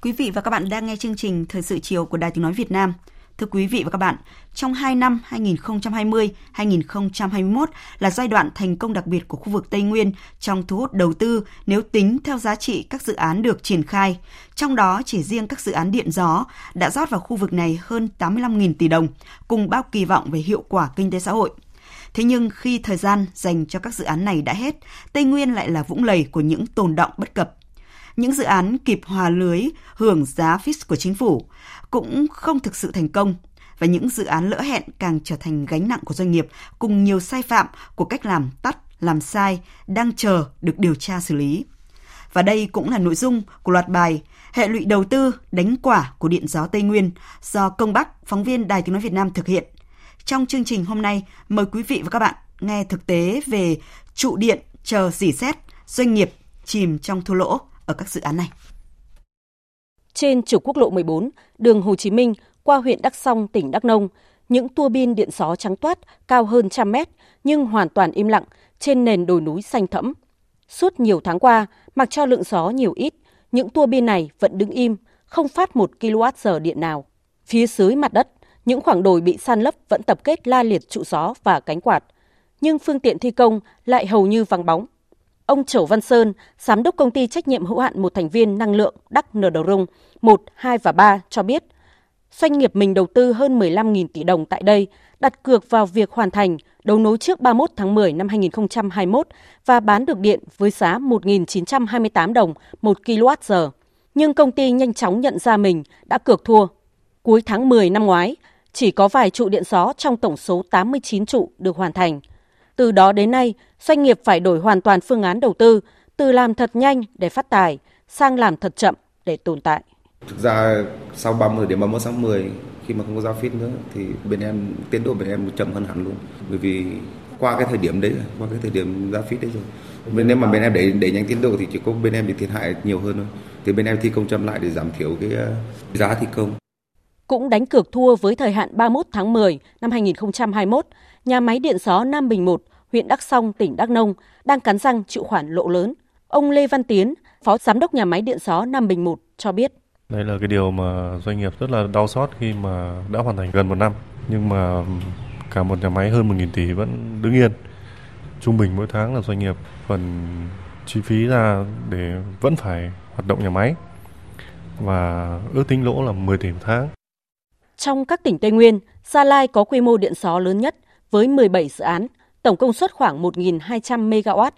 Quý vị và các bạn đang nghe chương trình Thời sự chiều của Đài Tiếng Nói Việt Nam. Thưa quý vị và các bạn, trong 2 năm 2020-2021 là giai đoạn thành công đặc biệt của khu vực Tây Nguyên trong thu hút đầu tư nếu tính theo giá trị các dự án được triển khai. Trong đó chỉ riêng các dự án điện gió đã rót vào khu vực này hơn 85.000 tỷ đồng, cùng bao kỳ vọng về hiệu quả kinh tế xã hội. Thế nhưng khi thời gian dành cho các dự án này đã hết, Tây Nguyên lại là vũng lầy của những tồn động bất cập những dự án kịp hòa lưới hưởng giá fix của chính phủ cũng không thực sự thành công và những dự án lỡ hẹn càng trở thành gánh nặng của doanh nghiệp cùng nhiều sai phạm của cách làm tắt, làm sai đang chờ được điều tra xử lý. Và đây cũng là nội dung của loạt bài Hệ lụy đầu tư đánh quả của Điện gió Tây Nguyên do Công Bắc, phóng viên Đài Tiếng Nói Việt Nam thực hiện. Trong chương trình hôm nay, mời quý vị và các bạn nghe thực tế về trụ điện chờ dỉ xét, doanh nghiệp chìm trong thua lỗ ở các dự án này. Trên trục quốc lộ 14, đường Hồ Chí Minh qua huyện Đắk Song, tỉnh Đắk Nông, những tua bin điện gió trắng toát cao hơn trăm mét nhưng hoàn toàn im lặng trên nền đồi núi xanh thẫm. Suốt nhiều tháng qua, mặc cho lượng gió nhiều ít, những tua bin này vẫn đứng im, không phát một kWh điện nào. Phía dưới mặt đất, những khoảng đồi bị san lấp vẫn tập kết la liệt trụ gió và cánh quạt, nhưng phương tiện thi công lại hầu như vắng bóng. Ông Chẩu Văn Sơn, giám đốc công ty trách nhiệm hữu hạn một thành viên năng lượng Đắc Nờ Đầu Rung 1, 2 và 3 cho biết, doanh nghiệp mình đầu tư hơn 15.000 tỷ đồng tại đây, đặt cược vào việc hoàn thành đấu nối trước 31 tháng 10 năm 2021 và bán được điện với giá 1.928 đồng 1 kWh. Nhưng công ty nhanh chóng nhận ra mình đã cược thua. Cuối tháng 10 năm ngoái, chỉ có vài trụ điện gió trong tổng số 89 trụ được hoàn thành. Từ đó đến nay, doanh nghiệp phải đổi hoàn toàn phương án đầu tư, từ làm thật nhanh để phát tài sang làm thật chậm để tồn tại. Thực ra sau 30 đến 31 tháng 10 khi mà không có giao phít nữa thì bên em tiến độ bên em chậm hơn hẳn luôn. Bởi vì qua cái thời điểm đấy qua cái thời điểm giao phít đấy rồi bên nếu mà bên em để để nhanh tiến độ thì chỉ có bên em bị thiệt hại nhiều hơn thôi. Thì bên em thi công chậm lại để giảm thiểu cái giá thi công. Cũng đánh cược thua với thời hạn 31 tháng 10 năm 2021, nhà máy điện gió Nam Bình 1, huyện Đắk Song, tỉnh Đắk Nông đang cắn răng chịu khoản lộ lớn. Ông Lê Văn Tiến, Phó Giám đốc nhà máy điện gió Nam Bình 1 cho biết. Đây là cái điều mà doanh nghiệp rất là đau xót khi mà đã hoàn thành gần một năm, nhưng mà cả một nhà máy hơn 1.000 tỷ vẫn đứng yên. Trung bình mỗi tháng là doanh nghiệp phần chi phí ra để vẫn phải hoạt động nhà máy và ước tính lỗ là 10 tỷ một tháng. Trong các tỉnh Tây Nguyên, Gia Lai có quy mô điện gió lớn nhất với 17 dự án, tổng công suất khoảng 1.200 MW.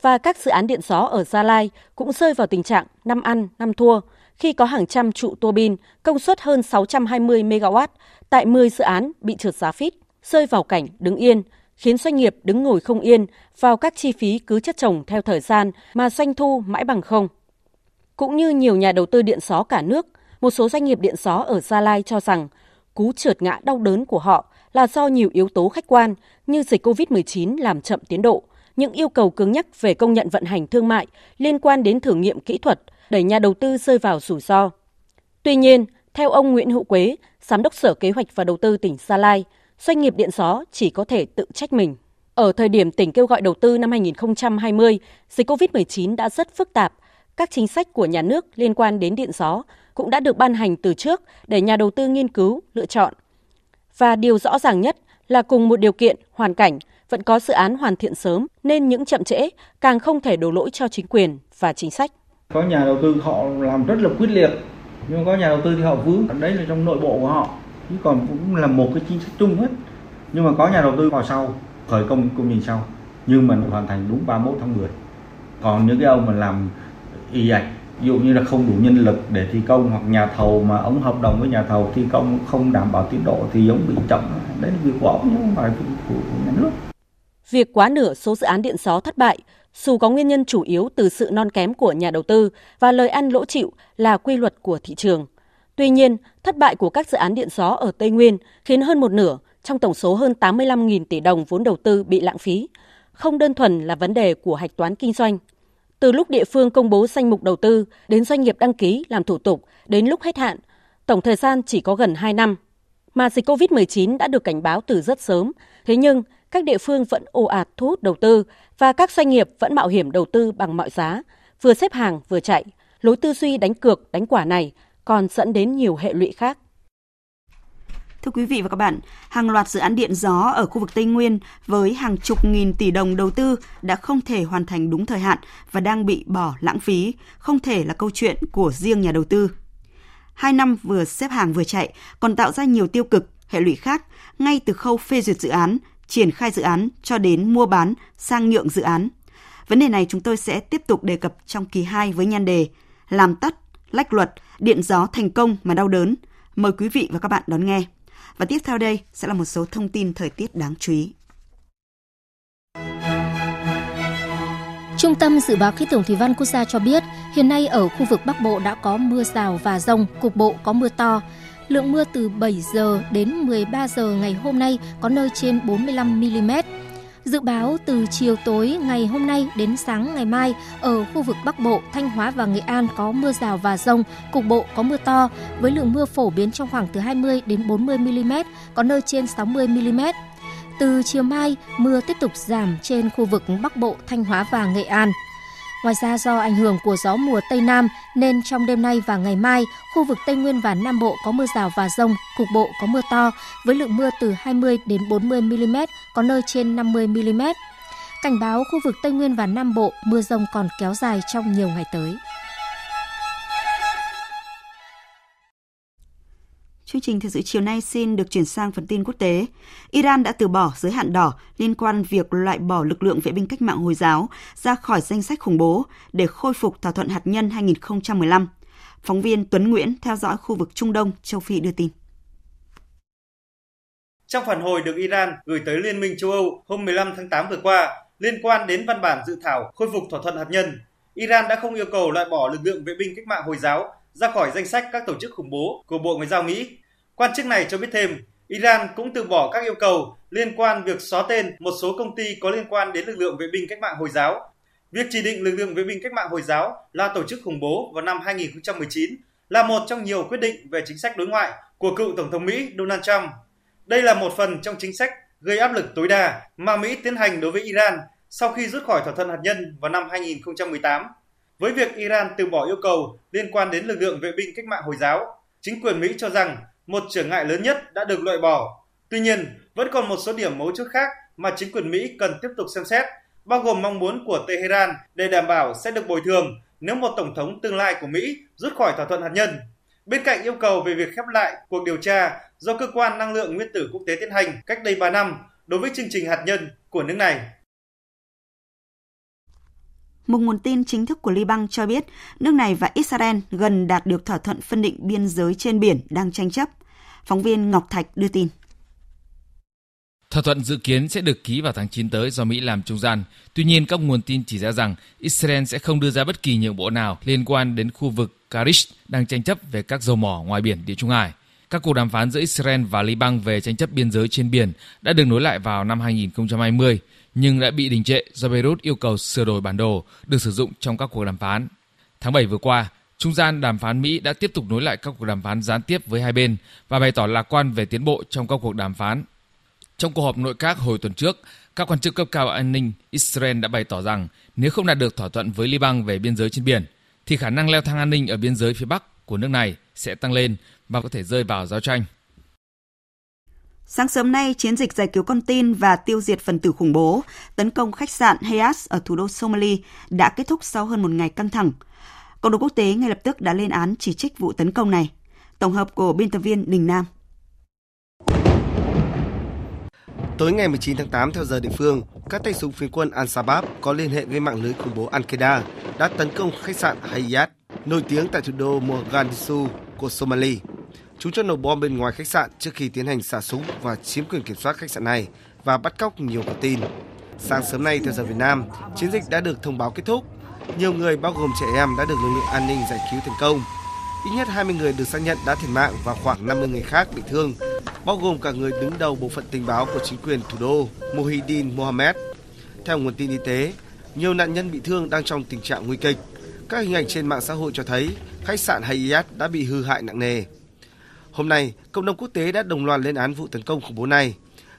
Và các dự án điện gió ở Gia Lai cũng rơi vào tình trạng năm ăn, năm thua, khi có hàng trăm trụ tua bin công suất hơn 620 MW tại 10 dự án bị trượt giá phít, rơi vào cảnh đứng yên, khiến doanh nghiệp đứng ngồi không yên vào các chi phí cứ chất chồng theo thời gian mà doanh thu mãi bằng không. Cũng như nhiều nhà đầu tư điện gió cả nước, một số doanh nghiệp điện gió ở Gia Lai cho rằng cú trượt ngã đau đớn của họ là do nhiều yếu tố khách quan như dịch COVID-19 làm chậm tiến độ, những yêu cầu cứng nhắc về công nhận vận hành thương mại liên quan đến thử nghiệm kỹ thuật đẩy nhà đầu tư rơi vào rủi ro. Tuy nhiên, theo ông Nguyễn Hữu Quế, Giám đốc Sở Kế hoạch và Đầu tư tỉnh Gia Lai, doanh nghiệp điện gió chỉ có thể tự trách mình. Ở thời điểm tỉnh kêu gọi đầu tư năm 2020, dịch COVID-19 đã rất phức tạp. Các chính sách của nhà nước liên quan đến điện gió cũng đã được ban hành từ trước để nhà đầu tư nghiên cứu, lựa chọn. Và điều rõ ràng nhất là cùng một điều kiện, hoàn cảnh vẫn có dự án hoàn thiện sớm nên những chậm trễ càng không thể đổ lỗi cho chính quyền và chính sách. Có nhà đầu tư họ làm rất là quyết liệt nhưng có nhà đầu tư thì họ vướng. Đấy là trong nội bộ của họ chứ còn cũng là một cái chính sách chung hết. Nhưng mà có nhà đầu tư vào sau khởi công công trình sau nhưng mà hoàn thành đúng 31 tháng 10 còn những cái ông mà làm y ạch ví dụ như là không đủ nhân lực để thi công hoặc nhà thầu mà ông hợp đồng với nhà thầu thi công không đảm bảo tiến độ thì giống bị chậm đấy là việc của ông chứ không phải của, của nhà nước Việc quá nửa số dự án điện gió thất bại, dù có nguyên nhân chủ yếu từ sự non kém của nhà đầu tư và lời ăn lỗ chịu là quy luật của thị trường. Tuy nhiên, thất bại của các dự án điện gió ở Tây Nguyên khiến hơn một nửa trong tổng số hơn 85.000 tỷ đồng vốn đầu tư bị lãng phí, không đơn thuần là vấn đề của hạch toán kinh doanh. Từ lúc địa phương công bố danh mục đầu tư đến doanh nghiệp đăng ký làm thủ tục đến lúc hết hạn, tổng thời gian chỉ có gần 2 năm. Mà dịch COVID-19 đã được cảnh báo từ rất sớm, thế nhưng các địa phương vẫn ồ ạt thu hút đầu tư và các doanh nghiệp vẫn mạo hiểm đầu tư bằng mọi giá, vừa xếp hàng vừa chạy. Lối tư duy đánh cược, đánh quả này còn dẫn đến nhiều hệ lụy khác. Thưa quý vị và các bạn, hàng loạt dự án điện gió ở khu vực Tây Nguyên với hàng chục nghìn tỷ đồng đầu tư đã không thể hoàn thành đúng thời hạn và đang bị bỏ lãng phí, không thể là câu chuyện của riêng nhà đầu tư. Hai năm vừa xếp hàng vừa chạy còn tạo ra nhiều tiêu cực, hệ lụy khác ngay từ khâu phê duyệt dự án, triển khai dự án cho đến mua bán, sang nhượng dự án. Vấn đề này chúng tôi sẽ tiếp tục đề cập trong kỳ 2 với nhan đề Làm tắt, lách luật, điện gió thành công mà đau đớn. Mời quý vị và các bạn đón nghe. Và tiếp theo đây sẽ là một số thông tin thời tiết đáng chú ý. Trung tâm Dự báo Khí tượng Thủy văn Quốc gia cho biết, hiện nay ở khu vực Bắc Bộ đã có mưa rào và rông, cục bộ có mưa to. Lượng mưa từ 7 giờ đến 13 giờ ngày hôm nay có nơi trên 45 mm. Dự báo từ chiều tối ngày hôm nay đến sáng ngày mai ở khu vực Bắc Bộ, Thanh Hóa và Nghệ An có mưa rào và rông, cục bộ có mưa to với lượng mưa phổ biến trong khoảng từ 20 đến 40 mm, có nơi trên 60 mm. Từ chiều mai, mưa tiếp tục giảm trên khu vực Bắc Bộ, Thanh Hóa và Nghệ An. Ngoài ra do ảnh hưởng của gió mùa Tây Nam nên trong đêm nay và ngày mai, khu vực Tây Nguyên và Nam Bộ có mưa rào và rông, cục bộ có mưa to với lượng mưa từ 20 đến 40 mm, có nơi trên 50 mm. cảnh báo khu vực Tây Nguyên và Nam Bộ mưa rông còn kéo dài trong nhiều ngày tới. Chương trình thời sự chiều nay xin được chuyển sang phần tin quốc tế. Iran đã từ bỏ giới hạn đỏ liên quan việc loại bỏ lực lượng vệ binh cách mạng Hồi giáo ra khỏi danh sách khủng bố để khôi phục thỏa thuận hạt nhân 2015. Phóng viên Tuấn Nguyễn theo dõi khu vực Trung Đông, châu Phi đưa tin. Trong phản hồi được Iran gửi tới Liên minh châu Âu hôm 15 tháng 8 vừa qua liên quan đến văn bản dự thảo khôi phục thỏa thuận hạt nhân, Iran đã không yêu cầu loại bỏ lực lượng vệ binh cách mạng Hồi giáo ra khỏi danh sách các tổ chức khủng bố của Bộ Ngoại giao Mỹ. Quan chức này cho biết thêm, Iran cũng từ bỏ các yêu cầu liên quan việc xóa tên một số công ty có liên quan đến lực lượng vệ binh cách mạng Hồi giáo. Việc chỉ định lực lượng vệ binh cách mạng Hồi giáo là tổ chức khủng bố vào năm 2019 là một trong nhiều quyết định về chính sách đối ngoại của cựu Tổng thống Mỹ Donald Trump. Đây là một phần trong chính sách gây áp lực tối đa mà Mỹ tiến hành đối với Iran sau khi rút khỏi thỏa thuận hạt nhân vào năm 2018. Với việc Iran từ bỏ yêu cầu liên quan đến lực lượng vệ binh cách mạng Hồi giáo, chính quyền Mỹ cho rằng một trở ngại lớn nhất đã được loại bỏ. Tuy nhiên, vẫn còn một số điểm mấu chốt khác mà chính quyền Mỹ cần tiếp tục xem xét, bao gồm mong muốn của Tehran để đảm bảo sẽ được bồi thường nếu một tổng thống tương lai của Mỹ rút khỏi thỏa thuận hạt nhân. Bên cạnh yêu cầu về việc khép lại cuộc điều tra do cơ quan năng lượng nguyên tử quốc tế tiến hành cách đây 3 năm đối với chương trình hạt nhân của nước này. Một nguồn tin chính thức của Liban cho biết nước này và Israel gần đạt được thỏa thuận phân định biên giới trên biển đang tranh chấp. Phóng viên Ngọc Thạch đưa tin. Thỏa thuận dự kiến sẽ được ký vào tháng 9 tới do Mỹ làm trung gian. Tuy nhiên, các nguồn tin chỉ ra rằng Israel sẽ không đưa ra bất kỳ nhượng bộ nào liên quan đến khu vực Karish đang tranh chấp về các dầu mỏ ngoài biển Địa Trung Hải. Các cuộc đàm phán giữa Israel và Liban về tranh chấp biên giới trên biển đã được nối lại vào năm 2020 nhưng đã bị đình trệ do Beirut yêu cầu sửa đổi bản đồ được sử dụng trong các cuộc đàm phán. Tháng 7 vừa qua, trung gian đàm phán Mỹ đã tiếp tục nối lại các cuộc đàm phán gián tiếp với hai bên và bày tỏ lạc quan về tiến bộ trong các cuộc đàm phán. Trong cuộc họp nội các hồi tuần trước, các quan chức cấp cao an ninh Israel đã bày tỏ rằng nếu không đạt được thỏa thuận với Liban về biên giới trên biển, thì khả năng leo thang an ninh ở biên giới phía Bắc của nước này sẽ tăng lên và có thể rơi vào giao tranh. Sáng sớm nay, chiến dịch giải cứu con tin và tiêu diệt phần tử khủng bố tấn công khách sạn Hayat ở thủ đô Somali đã kết thúc sau hơn một ngày căng thẳng. Cộng đồng quốc tế ngay lập tức đã lên án chỉ trích vụ tấn công này. Tổng hợp của biên tập viên Đình Nam. Tối ngày 19 tháng 8 theo giờ địa phương, các tay súng phiến quân Al-Shabaab có liên hệ với mạng lưới khủng bố Al-Qaeda đã tấn công khách sạn Hayat, nổi tiếng tại thủ đô Mogadishu của Somalia. Chúng cho nổ bom bên ngoài khách sạn trước khi tiến hành xả súng và chiếm quyền kiểm soát khách sạn này và bắt cóc nhiều con tin. Sáng sớm nay theo giờ Việt Nam, chiến dịch đã được thông báo kết thúc. Nhiều người bao gồm trẻ em đã được lực lượng an ninh giải cứu thành công. Ít nhất 20 người được xác nhận đã thiệt mạng và khoảng 50 người khác bị thương, bao gồm cả người đứng đầu bộ phận tình báo của chính quyền thủ đô Mohidin Mohamed. Theo nguồn tin y tế, nhiều nạn nhân bị thương đang trong tình trạng nguy kịch. Các hình ảnh trên mạng xã hội cho thấy khách sạn Hayat đã bị hư hại nặng nề. Hôm nay, cộng đồng quốc tế đã đồng loạt lên án vụ tấn công khủng bố này.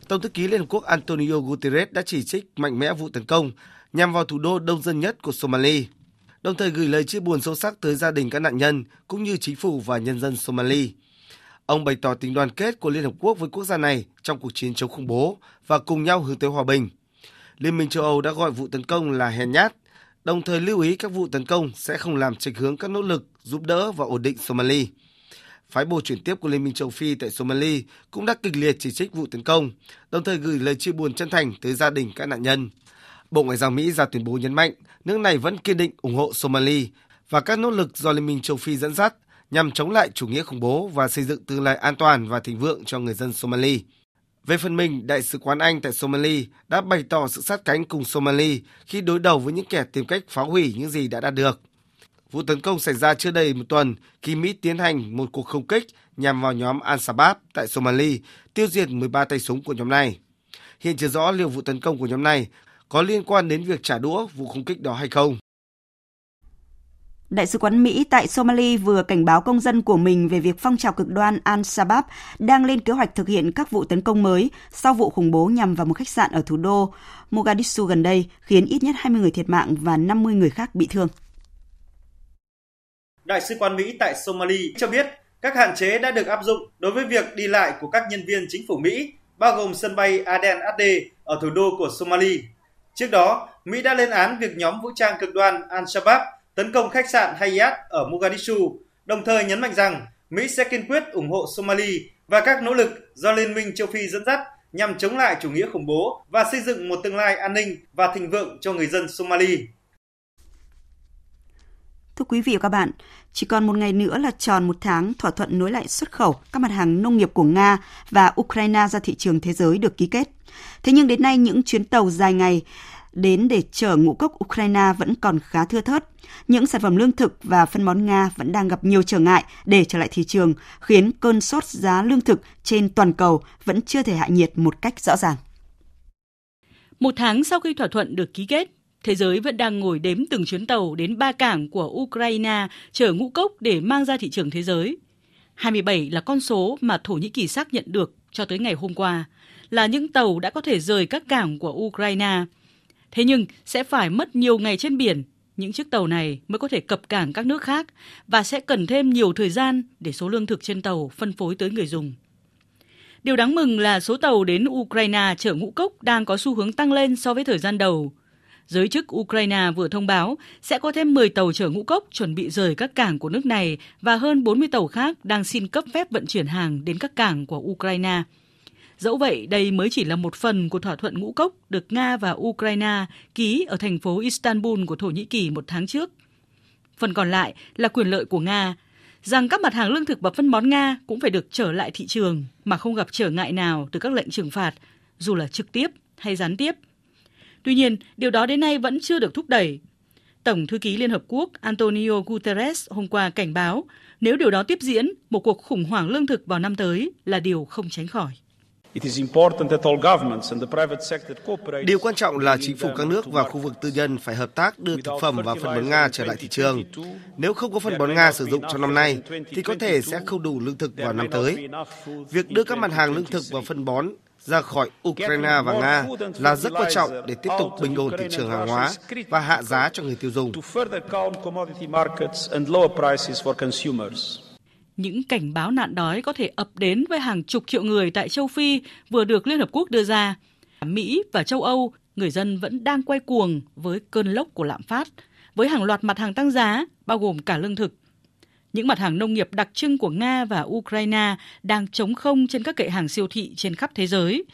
Tổng thư ký Liên Hợp Quốc Antonio Guterres đã chỉ trích mạnh mẽ vụ tấn công nhằm vào thủ đô đông dân nhất của Somalia, đồng thời gửi lời chia buồn sâu sắc tới gia đình các nạn nhân cũng như chính phủ và nhân dân Somalia. Ông bày tỏ tình đoàn kết của Liên Hợp Quốc với quốc gia này trong cuộc chiến chống khủng bố và cùng nhau hướng tới hòa bình. Liên minh châu Âu đã gọi vụ tấn công là hèn nhát, đồng thời lưu ý các vụ tấn công sẽ không làm trạch hướng các nỗ lực giúp đỡ và ổn định Somalia. Phái bộ chuyển tiếp của Liên minh châu Phi tại Somalia cũng đã kịch liệt chỉ trích vụ tấn công, đồng thời gửi lời chia buồn chân thành tới gia đình các nạn nhân. Bộ Ngoại giao Mỹ ra tuyên bố nhấn mạnh nước này vẫn kiên định ủng hộ Somalia và các nỗ lực do Liên minh châu Phi dẫn dắt nhằm chống lại chủ nghĩa khủng bố và xây dựng tương lai an toàn và thịnh vượng cho người dân Somalia. Về phần mình, Đại sứ quán Anh tại Somalia đã bày tỏ sự sát cánh cùng Somalia khi đối đầu với những kẻ tìm cách phá hủy những gì đã đạt được. Vụ tấn công xảy ra chưa đầy một tuần khi Mỹ tiến hành một cuộc không kích nhằm vào nhóm Al-Shabaab tại Somalia, tiêu diệt 13 tay súng của nhóm này. Hiện chưa rõ liệu vụ tấn công của nhóm này có liên quan đến việc trả đũa vụ không kích đó hay không. Đại sứ quán Mỹ tại Somalia vừa cảnh báo công dân của mình về việc phong trào cực đoan Al-Shabaab đang lên kế hoạch thực hiện các vụ tấn công mới sau vụ khủng bố nhằm vào một khách sạn ở thủ đô Mogadishu gần đây, khiến ít nhất 20 người thiệt mạng và 50 người khác bị thương. Đại sứ quán Mỹ tại Somalia cho biết các hạn chế đã được áp dụng đối với việc đi lại của các nhân viên chính phủ Mỹ, bao gồm sân bay Aden Ade ở thủ đô của Somalia. Trước đó, Mỹ đã lên án việc nhóm vũ trang cực đoan Al-Shabaab tấn công khách sạn Hayat ở Mogadishu, đồng thời nhấn mạnh rằng Mỹ sẽ kiên quyết ủng hộ Somalia và các nỗ lực do Liên minh châu Phi dẫn dắt nhằm chống lại chủ nghĩa khủng bố và xây dựng một tương lai an ninh và thịnh vượng cho người dân Somalia. Thưa quý vị và các bạn, chỉ còn một ngày nữa là tròn một tháng thỏa thuận nối lại xuất khẩu các mặt hàng nông nghiệp của Nga và Ukraine ra thị trường thế giới được ký kết. Thế nhưng đến nay những chuyến tàu dài ngày đến để chở ngũ cốc Ukraine vẫn còn khá thưa thớt. Những sản phẩm lương thực và phân bón Nga vẫn đang gặp nhiều trở ngại để trở lại thị trường, khiến cơn sốt giá lương thực trên toàn cầu vẫn chưa thể hạ nhiệt một cách rõ ràng. Một tháng sau khi thỏa thuận được ký kết, thế giới vẫn đang ngồi đếm từng chuyến tàu đến ba cảng của Ukraine chở ngũ cốc để mang ra thị trường thế giới. 27 là con số mà Thổ Nhĩ Kỳ xác nhận được cho tới ngày hôm qua, là những tàu đã có thể rời các cảng của Ukraine. Thế nhưng sẽ phải mất nhiều ngày trên biển, những chiếc tàu này mới có thể cập cảng các nước khác và sẽ cần thêm nhiều thời gian để số lương thực trên tàu phân phối tới người dùng. Điều đáng mừng là số tàu đến Ukraine chở ngũ cốc đang có xu hướng tăng lên so với thời gian đầu. Giới chức Ukraine vừa thông báo sẽ có thêm 10 tàu chở ngũ cốc chuẩn bị rời các cảng của nước này và hơn 40 tàu khác đang xin cấp phép vận chuyển hàng đến các cảng của Ukraine. Dẫu vậy, đây mới chỉ là một phần của thỏa thuận ngũ cốc được Nga và Ukraine ký ở thành phố Istanbul của Thổ Nhĩ Kỳ một tháng trước. Phần còn lại là quyền lợi của Nga, rằng các mặt hàng lương thực và phân bón Nga cũng phải được trở lại thị trường mà không gặp trở ngại nào từ các lệnh trừng phạt, dù là trực tiếp hay gián tiếp. Tuy nhiên, điều đó đến nay vẫn chưa được thúc đẩy. Tổng thư ký Liên Hợp Quốc Antonio Guterres hôm qua cảnh báo nếu điều đó tiếp diễn, một cuộc khủng hoảng lương thực vào năm tới là điều không tránh khỏi. Điều quan trọng là chính phủ các nước và khu vực tư nhân phải hợp tác đưa thực phẩm và phân bón Nga trở lại thị trường. Nếu không có phân bón Nga sử dụng trong năm nay, thì có thể sẽ không đủ lương thực vào năm tới. Việc đưa các mặt hàng lương thực và phân bón ra khỏi Ukraine và Nga là rất quan trọng để tiếp tục bình ổn thị trường hàng hóa và hạ giá cho người tiêu dùng. Những cảnh báo nạn đói có thể ập đến với hàng chục triệu người tại châu Phi vừa được Liên Hợp Quốc đưa ra. Mỹ và châu Âu, người dân vẫn đang quay cuồng với cơn lốc của lạm phát, với hàng loạt mặt hàng tăng giá, bao gồm cả lương thực. Những mặt hàng nông nghiệp đặc trưng của Nga và Ukraine đang trống không trên các kệ hàng siêu thị trên khắp thế giới.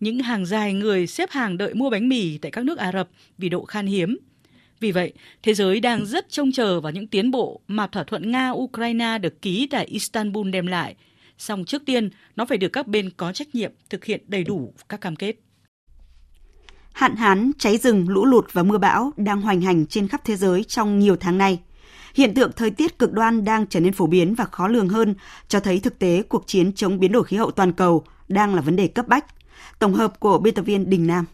Những hàng dài người xếp hàng đợi mua bánh mì tại các nước Ả Rập vì độ khan hiếm. Vì vậy, thế giới đang rất trông chờ vào những tiến bộ mà thỏa thuận Nga-Ukraine được ký tại Istanbul đem lại. Song trước tiên, nó phải được các bên có trách nhiệm thực hiện đầy đủ các cam kết. Hạn hán, cháy rừng, lũ lụt và mưa bão đang hoành hành trên khắp thế giới trong nhiều tháng nay. Hiện tượng thời tiết cực đoan đang trở nên phổ biến và khó lường hơn, cho thấy thực tế cuộc chiến chống biến đổi khí hậu toàn cầu đang là vấn đề cấp bách. Tổng hợp của biên tập viên Đình Nam.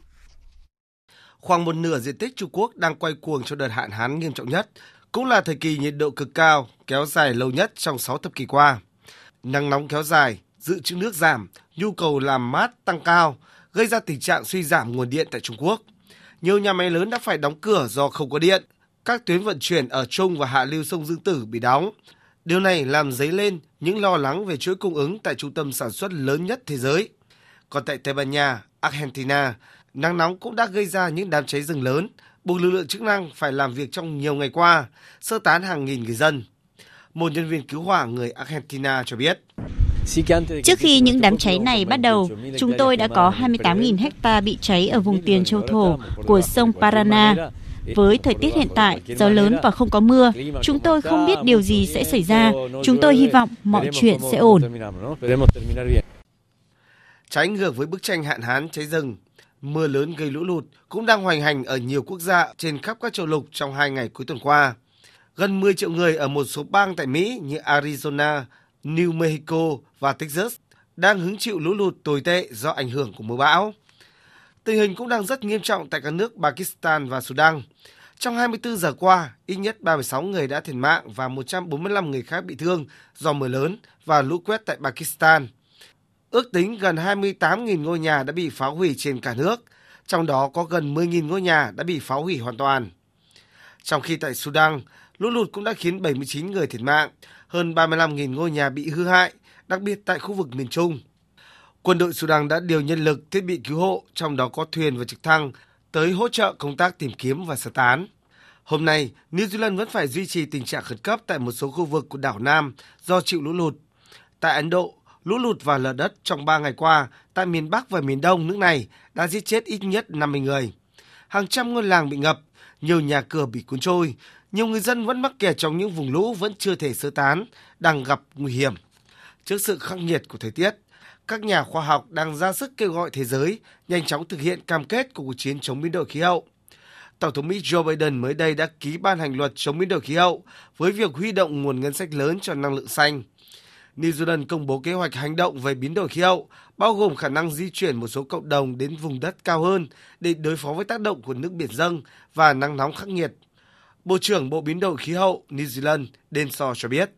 Khoảng một nửa diện tích Trung Quốc đang quay cuồng cho đợt hạn hán nghiêm trọng nhất, cũng là thời kỳ nhiệt độ cực cao, kéo dài lâu nhất trong 6 thập kỷ qua. Nắng nóng kéo dài, dự trữ nước giảm, nhu cầu làm mát tăng cao, gây ra tình trạng suy giảm nguồn điện tại Trung Quốc. Nhiều nhà máy lớn đã phải đóng cửa do không có điện. Các tuyến vận chuyển ở trung và hạ lưu sông Dương Tử bị đóng. Điều này làm dấy lên những lo lắng về chuỗi cung ứng tại trung tâm sản xuất lớn nhất thế giới. Còn tại Tây Ban Nha, Argentina, nắng nóng cũng đã gây ra những đám cháy rừng lớn, buộc lực lượng chức năng phải làm việc trong nhiều ngày qua, sơ tán hàng nghìn người dân. Một nhân viên cứu hỏa người Argentina cho biết. Trước khi những đám cháy này bắt đầu, chúng tôi đã có 28.000 hecta bị cháy ở vùng tiền châu thổ của sông Parana. Với thời tiết hiện tại, gió lớn và không có mưa, chúng tôi không biết điều gì sẽ xảy ra. Chúng tôi hy vọng mọi chuyện sẽ ổn. Trái ngược với bức tranh hạn hán cháy rừng, mưa lớn gây lũ lụt cũng đang hoành hành ở nhiều quốc gia trên khắp các châu lục trong hai ngày cuối tuần qua. Gần 10 triệu người ở một số bang tại Mỹ như Arizona, New Mexico và Texas đang hứng chịu lũ lụt tồi tệ do ảnh hưởng của mưa bão. Tình hình cũng đang rất nghiêm trọng tại các nước Pakistan và Sudan. Trong 24 giờ qua, ít nhất 36 người đã thiệt mạng và 145 người khác bị thương do mưa lớn và lũ quét tại Pakistan. Ước tính gần 28.000 ngôi nhà đã bị phá hủy trên cả nước, trong đó có gần 10.000 ngôi nhà đã bị phá hủy hoàn toàn. Trong khi tại Sudan, lũ lụt cũng đã khiến 79 người thiệt mạng, hơn 35.000 ngôi nhà bị hư hại, đặc biệt tại khu vực miền Trung. Quân đội Sudan đã điều nhân lực, thiết bị cứu hộ, trong đó có thuyền và trực thăng, tới hỗ trợ công tác tìm kiếm và sơ tán. Hôm nay, New Zealand vẫn phải duy trì tình trạng khẩn cấp tại một số khu vực của đảo Nam do chịu lũ lụt. Tại Ấn Độ, lũ lụt và lở đất trong 3 ngày qua tại miền Bắc và miền Đông nước này đã giết chết ít nhất 50 người. Hàng trăm ngôi làng bị ngập, nhiều nhà cửa bị cuốn trôi, nhiều người dân vẫn mắc kẹt trong những vùng lũ vẫn chưa thể sơ tán, đang gặp nguy hiểm. Trước sự khắc nghiệt của thời tiết, các nhà khoa học đang ra sức kêu gọi thế giới nhanh chóng thực hiện cam kết của cuộc chiến chống biến đổi khí hậu. Tổng thống Mỹ Joe Biden mới đây đã ký ban hành luật chống biến đổi khí hậu với việc huy động nguồn ngân sách lớn cho năng lượng xanh. New Zealand công bố kế hoạch hành động về biến đổi khí hậu, bao gồm khả năng di chuyển một số cộng đồng đến vùng đất cao hơn để đối phó với tác động của nước biển dâng và nắng nóng khắc nghiệt. Bộ trưởng Bộ Biến đổi Khí hậu New Zealand Denshaw cho biết.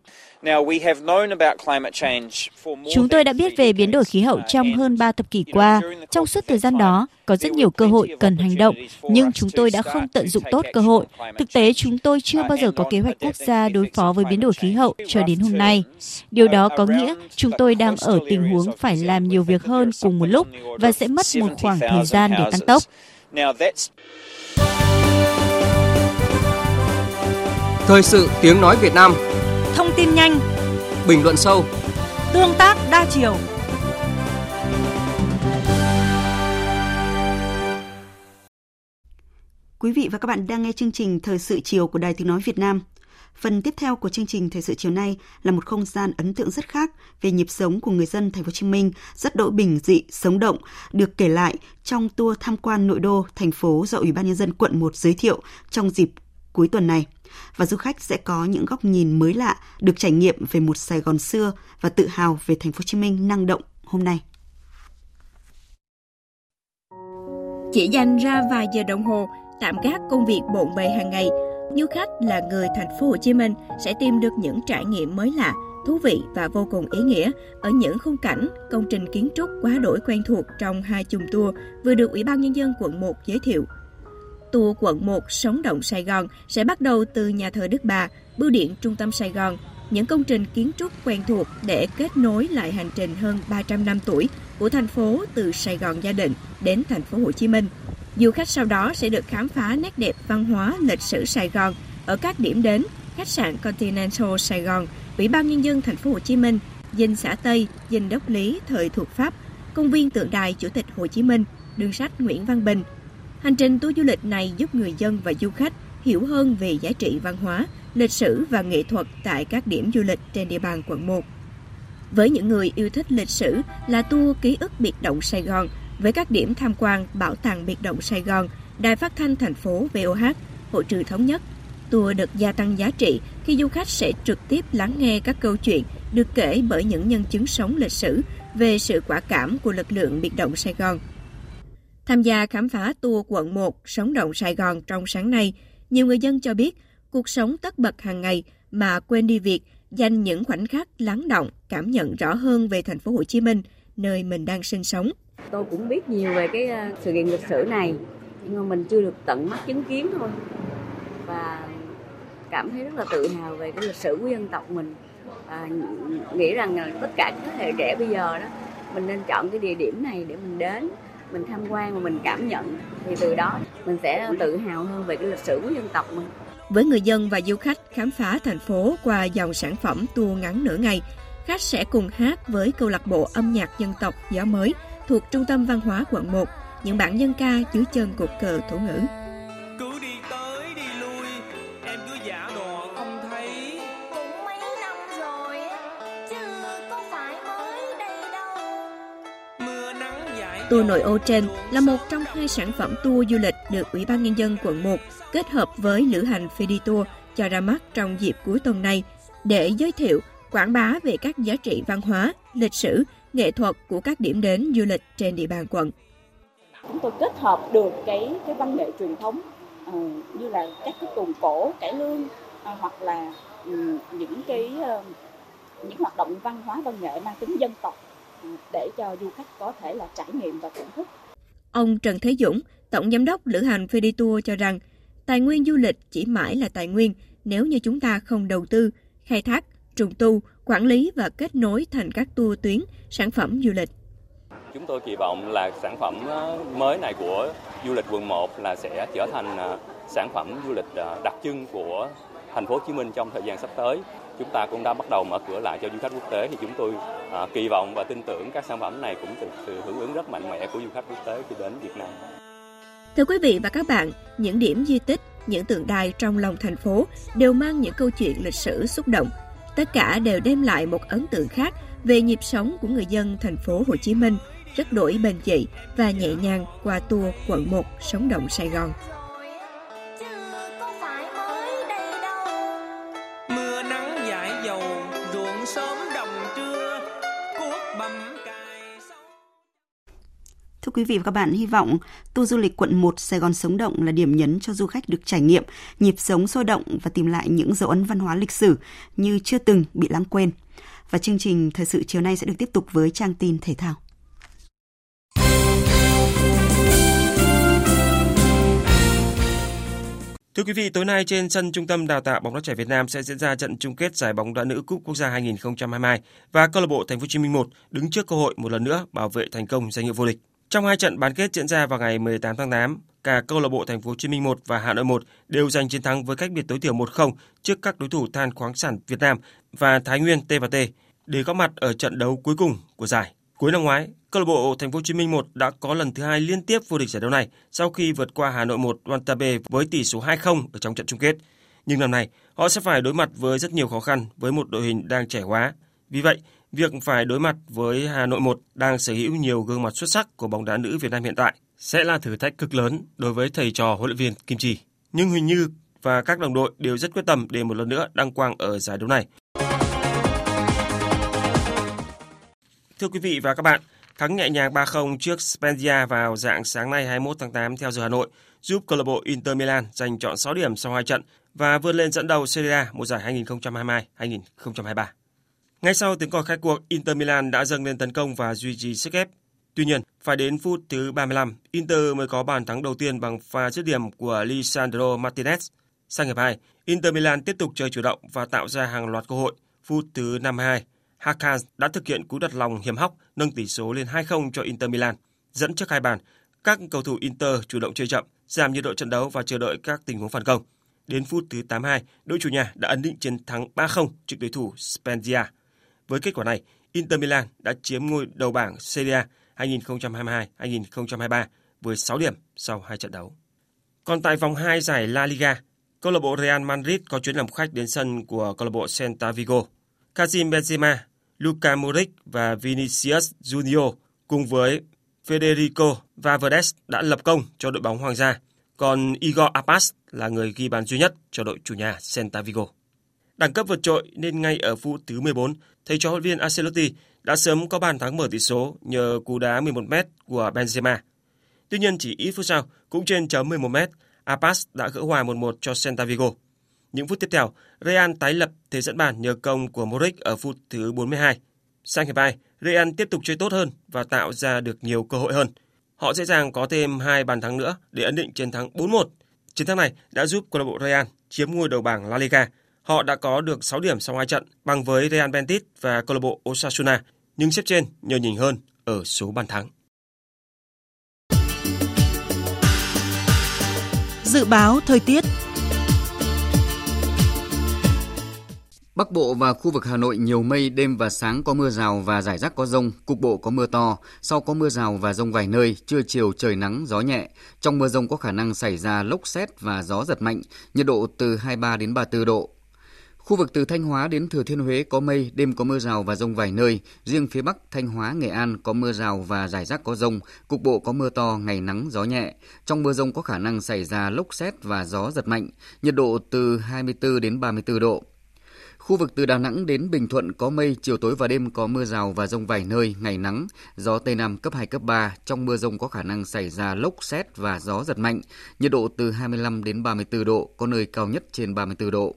Chúng tôi đã biết về biến đổi khí hậu trong hơn 3 thập kỷ qua. Trong suốt thời gian đó, có rất nhiều cơ hội cần hành động, nhưng chúng tôi đã không tận dụng tốt cơ hội. Thực tế, chúng tôi chưa bao giờ có kế hoạch quốc gia đối phó với biến đổi khí hậu cho đến hôm nay. Điều đó có nghĩa chúng tôi đang ở tình huống phải làm nhiều việc hơn cùng một lúc và sẽ mất một khoảng thời gian để tăng tốc. Thời sự tiếng nói Việt Nam. Thông tin nhanh. Bình luận sâu. Tương tác đa chiều. Quý vị và các bạn đang nghe chương trình Thời sự chiều của Đài Tiếng Nói Việt Nam. Phần tiếp theo của chương trình Thời sự chiều nay là một không gian ấn tượng rất khác về nhịp sống của người dân Thành phố Hồ Chí Minh, rất đỗi bình dị, sống động, được kể lại trong tour tham quan nội đô thành phố do Ủy ban nhân dân quận 1 giới thiệu trong dịp cuối tuần này và du khách sẽ có những góc nhìn mới lạ được trải nghiệm về một Sài Gòn xưa và tự hào về thành phố Hồ Chí Minh năng động hôm nay. Chỉ dành ra vài giờ đồng hồ tạm gác công việc bộn bề hàng ngày, du khách là người thành phố Hồ Chí Minh sẽ tìm được những trải nghiệm mới lạ, thú vị và vô cùng ý nghĩa ở những khung cảnh, công trình kiến trúc quá đổi quen thuộc trong hai chùm tour vừa được Ủy ban Nhân dân quận 1 giới thiệu tour quận 1 Sống động Sài Gòn sẽ bắt đầu từ nhà thờ Đức Bà, bưu điện trung tâm Sài Gòn, những công trình kiến trúc quen thuộc để kết nối lại hành trình hơn 300 năm tuổi của thành phố từ Sài Gòn gia định đến thành phố Hồ Chí Minh. Du khách sau đó sẽ được khám phá nét đẹp văn hóa lịch sử Sài Gòn ở các điểm đến khách sạn Continental Sài Gòn, Ủy ban nhân dân thành phố Hồ Chí Minh, dinh xã Tây, dinh Đốc Lý thời thuộc Pháp, công viên tượng đài Chủ tịch Hồ Chí Minh, đường sách Nguyễn Văn Bình, Hành trình tour du lịch này giúp người dân và du khách hiểu hơn về giá trị văn hóa, lịch sử và nghệ thuật tại các điểm du lịch trên địa bàn quận 1. Với những người yêu thích lịch sử là tour ký ức biệt động Sài Gòn với các điểm tham quan Bảo tàng biệt động Sài Gòn, Đài phát thanh thành phố VOH, Hội trừ thống nhất. Tour được gia tăng giá trị khi du khách sẽ trực tiếp lắng nghe các câu chuyện được kể bởi những nhân chứng sống lịch sử về sự quả cảm của lực lượng biệt động Sài Gòn – Tham gia khám phá tour quận 1 sống động Sài Gòn trong sáng nay, nhiều người dân cho biết cuộc sống tất bật hàng ngày mà quên đi việc dành những khoảnh khắc lắng động, cảm nhận rõ hơn về thành phố Hồ Chí Minh, nơi mình đang sinh sống. Tôi cũng biết nhiều về cái ờ, sự kiện lịch sử này, nhưng mà mình chưa được tận mắt chứng kiến thôi. Và cảm thấy rất là tự hào về cái lịch sử của dân tộc mình và nghĩ rằng là tất cả các thế hệ trẻ bây giờ đó mình nên chọn cái địa điểm này để mình đến mình tham quan và mình cảm nhận, thì từ đó mình sẽ tự hào hơn về cái lịch sử của dân tộc mình. Với người dân và du khách khám phá thành phố qua dòng sản phẩm tour ngắn nửa ngày, khách sẽ cùng hát với câu lạc bộ âm nhạc dân tộc gió mới thuộc trung tâm văn hóa quận 1 những bản dân ca dưới chân cột cờ thổ ngữ. Tour nội ô trên là một trong hai sản phẩm tour du lịch được Ủy ban Nhân dân quận 1 kết hợp với lữ hành Fedi Tour cho ra mắt trong dịp cuối tuần này để giới thiệu, quảng bá về các giá trị văn hóa, lịch sử, nghệ thuật của các điểm đến du lịch trên địa bàn quận. Chúng tôi kết hợp được cái cái văn nghệ truyền thống uh, như là các cái tuồng cổ, cải lương uh, hoặc là um, những cái uh, những hoạt động văn hóa văn nghệ mang tính dân tộc để cho du khách có thể là trải nghiệm và thưởng thức. Ông Trần Thế Dũng, Tổng Giám đốc Lữ hành Fedi Tour cho rằng, tài nguyên du lịch chỉ mãi là tài nguyên nếu như chúng ta không đầu tư, khai thác, trùng tu, quản lý và kết nối thành các tour tuyến, sản phẩm du lịch. Chúng tôi kỳ vọng là sản phẩm mới này của du lịch quận 1 là sẽ trở thành sản phẩm du lịch đặc trưng của thành phố Hồ Chí Minh trong thời gian sắp tới. Chúng ta cũng đã bắt đầu mở cửa lại cho du khách quốc tế thì chúng tôi à, kỳ vọng và tin tưởng các sản phẩm này cũng từ sự hưởng ứng rất mạnh mẽ của du khách quốc tế khi đến Việt Nam. Thưa quý vị và các bạn, những điểm di tích, những tượng đài trong lòng thành phố đều mang những câu chuyện lịch sử xúc động. Tất cả đều đem lại một ấn tượng khác về nhịp sống của người dân thành phố Hồ Chí Minh, rất đổi bền dị và nhẹ nhàng qua tour quận 1 sống động Sài Gòn. Thưa quý vị và các bạn, hy vọng tour du lịch quận 1 Sài Gòn sống động là điểm nhấn cho du khách được trải nghiệm nhịp sống sôi động và tìm lại những dấu ấn văn hóa lịch sử như chưa từng bị lãng quên. Và chương trình thời sự chiều nay sẽ được tiếp tục với trang tin thể thao. Thưa quý vị, tối nay trên sân Trung tâm Đào tạo bóng đá trẻ Việt Nam sẽ diễn ra trận chung kết giải bóng đá nữ Cúp Quốc gia 2022 và câu lạc bộ Thành phố Hồ Chí Minh 1 đứng trước cơ hội một lần nữa bảo vệ thành công danh hiệu vô địch. Trong hai trận bán kết diễn ra vào ngày 18 tháng 8, cả câu lạc bộ Thành phố Hồ Chí Minh 1 và Hà Nội 1 đều giành chiến thắng với cách biệt tối thiểu 1-0 trước các đối thủ Than khoáng sản Việt Nam và Thái Nguyên T&T để góp mặt ở trận đấu cuối cùng của giải. Cuối năm ngoái, câu lạc bộ Thành phố Hồ Chí Minh 1 đã có lần thứ hai liên tiếp vô địch giải đấu này sau khi vượt qua Hà Nội 1 Wantabe với tỷ số 2-0 ở trong trận chung kết. Nhưng năm nay, họ sẽ phải đối mặt với rất nhiều khó khăn với một đội hình đang trẻ hóa. Vì vậy, việc phải đối mặt với Hà Nội 1 đang sở hữu nhiều gương mặt xuất sắc của bóng đá nữ Việt Nam hiện tại sẽ là thử thách cực lớn đối với thầy trò huấn luyện viên Kim Chi. Nhưng Huỳnh Như và các đồng đội đều rất quyết tâm để một lần nữa đăng quang ở giải đấu này. Thưa quý vị và các bạn, thắng nhẹ nhàng 3-0 trước Spezia vào dạng sáng nay 21 tháng 8 theo giờ Hà Nội giúp câu lạc bộ Inter Milan giành chọn 6 điểm sau hai trận và vươn lên dẫn đầu Serie A mùa giải 2022-2023. Ngay sau tiếng còi khai cuộc, Inter Milan đã dâng lên tấn công và duy trì sức ép. Tuy nhiên, phải đến phút thứ 35, Inter mới có bàn thắng đầu tiên bằng pha dứt điểm của Lisandro Martinez. Sang hiệp 2, Inter Milan tiếp tục chơi chủ động và tạo ra hàng loạt cơ hội. Phút thứ 52, Hakan đã thực hiện cú đặt lòng hiểm hóc nâng tỷ số lên 2-0 cho Inter Milan. Dẫn trước hai bàn, các cầu thủ Inter chủ động chơi chậm, giảm nhiệt độ trận đấu và chờ đợi các tình huống phản công. Đến phút thứ 82, đội chủ nhà đã ấn định chiến thắng 3-0 trước đối thủ Spezia. Với kết quả này, Inter Milan đã chiếm ngôi đầu bảng Serie A 2022-2023 với 6 điểm sau hai trận đấu. Còn tại vòng 2 giải La Liga, câu lạc bộ Real Madrid có chuyến làm khách đến sân của câu lạc bộ Celta Vigo. Karim Benzema, Luka Modric và Vinicius Junior cùng với Federico Valverde đã lập công cho đội bóng Hoàng gia, còn Igor Apas là người ghi bàn duy nhất cho đội chủ nhà Celta Vigo. Đẳng cấp vượt trội nên ngay ở phút thứ 14, thầy trò huấn viên Ancelotti đã sớm có bàn thắng mở tỷ số nhờ cú đá 11m của Benzema. Tuy nhiên chỉ ít phút sau, cũng trên chấm 11m, Apas đã gỡ hòa 1-1 cho Celta Vigo. Những phút tiếp theo, Real tái lập thế dẫn bàn nhờ công của Modric ở phút thứ 42. Sang hiệp 2, Real tiếp tục chơi tốt hơn và tạo ra được nhiều cơ hội hơn. Họ dễ dàng có thêm hai bàn thắng nữa để ấn định chiến thắng 4-1. Chiến thắng này đã giúp câu lạc bộ Real chiếm ngôi đầu bảng La Liga Họ đã có được 6 điểm sau hai trận bằng với Real Betis và câu lạc bộ Osasuna, nhưng xếp trên nhờ nhỉnh hơn ở số bàn thắng. Dự báo thời tiết Bắc Bộ và khu vực Hà Nội nhiều mây, đêm và sáng có mưa rào và rải rác có rông, cục bộ có mưa to, sau có mưa rào và rông vài nơi, trưa chiều trời nắng, gió nhẹ. Trong mưa rông có khả năng xảy ra lốc xét và gió giật mạnh, nhiệt độ từ 23 đến 34 độ. Khu vực từ Thanh Hóa đến Thừa Thiên Huế có mây, đêm có mưa rào và rông vài nơi. Riêng phía Bắc, Thanh Hóa, Nghệ An có mưa rào và rải rác có rông. Cục bộ có mưa to, ngày nắng, gió nhẹ. Trong mưa rông có khả năng xảy ra lốc xét và gió giật mạnh. Nhiệt độ từ 24 đến 34 độ. Khu vực từ Đà Nẵng đến Bình Thuận có mây, chiều tối và đêm có mưa rào và rông vài nơi, ngày nắng, gió Tây Nam cấp 2, cấp 3. Trong mưa rông có khả năng xảy ra lốc xét và gió giật mạnh, nhiệt độ từ 25 đến 34 độ, có nơi cao nhất trên 34 độ.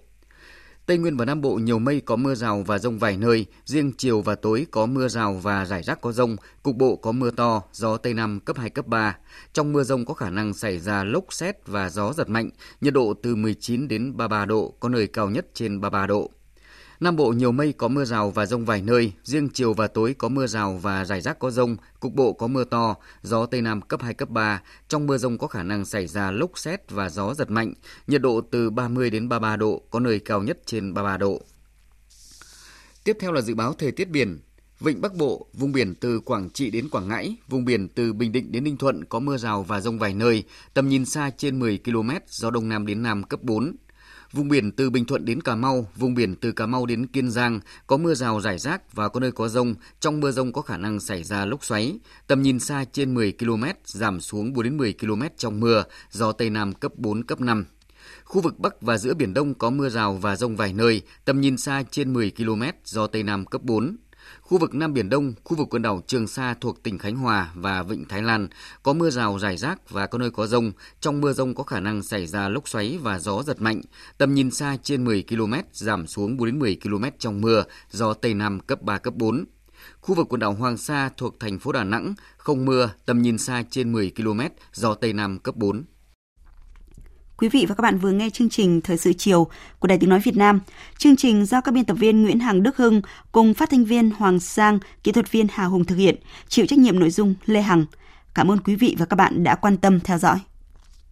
Tây Nguyên và Nam Bộ nhiều mây có mưa rào và rông vài nơi, riêng chiều và tối có mưa rào và rải rác có rông, cục bộ có mưa to, gió Tây Nam cấp 2, cấp 3. Trong mưa rông có khả năng xảy ra lốc xét và gió giật mạnh, nhiệt độ từ 19 đến 33 độ, có nơi cao nhất trên 33 độ. Nam Bộ nhiều mây có mưa rào và rông vài nơi, riêng chiều và tối có mưa rào và rải rác có rông, cục bộ có mưa to, gió Tây Nam cấp 2, cấp 3. Trong mưa rông có khả năng xảy ra lốc xét và gió giật mạnh, nhiệt độ từ 30 đến 33 độ, có nơi cao nhất trên 33 độ. Tiếp theo là dự báo thời tiết biển. Vịnh Bắc Bộ, vùng biển từ Quảng Trị đến Quảng Ngãi, vùng biển từ Bình Định đến Ninh Thuận có mưa rào và rông vài nơi, tầm nhìn xa trên 10 km, gió Đông Nam đến Nam cấp 4. Vùng biển từ Bình Thuận đến Cà Mau, vùng biển từ Cà Mau đến Kiên Giang có mưa rào rải rác và có nơi có rông. Trong mưa rông có khả năng xảy ra lốc xoáy. Tầm nhìn xa trên 10 km, giảm xuống 4 đến 10 km trong mưa, gió Tây Nam cấp 4, cấp 5. Khu vực Bắc và giữa Biển Đông có mưa rào và rông vài nơi, tầm nhìn xa trên 10 km, gió Tây Nam cấp 4. Khu vực Nam Biển Đông, khu vực quần đảo Trường Sa thuộc tỉnh Khánh Hòa và Vịnh Thái Lan có mưa rào rải rác và có nơi có rông. Trong mưa rông có khả năng xảy ra lốc xoáy và gió giật mạnh. Tầm nhìn xa trên 10 km, giảm xuống 4 đến 10 km trong mưa, gió Tây Nam cấp 3, cấp 4. Khu vực quần đảo Hoàng Sa thuộc thành phố Đà Nẵng không mưa, tầm nhìn xa trên 10 km, gió Tây Nam cấp 4. Quý vị và các bạn vừa nghe chương trình Thời sự chiều của Đài Tiếng Nói Việt Nam. Chương trình do các biên tập viên Nguyễn Hằng Đức Hưng cùng phát thanh viên Hoàng Sang, kỹ thuật viên Hà Hùng thực hiện, chịu trách nhiệm nội dung Lê Hằng. Cảm ơn quý vị và các bạn đã quan tâm theo dõi.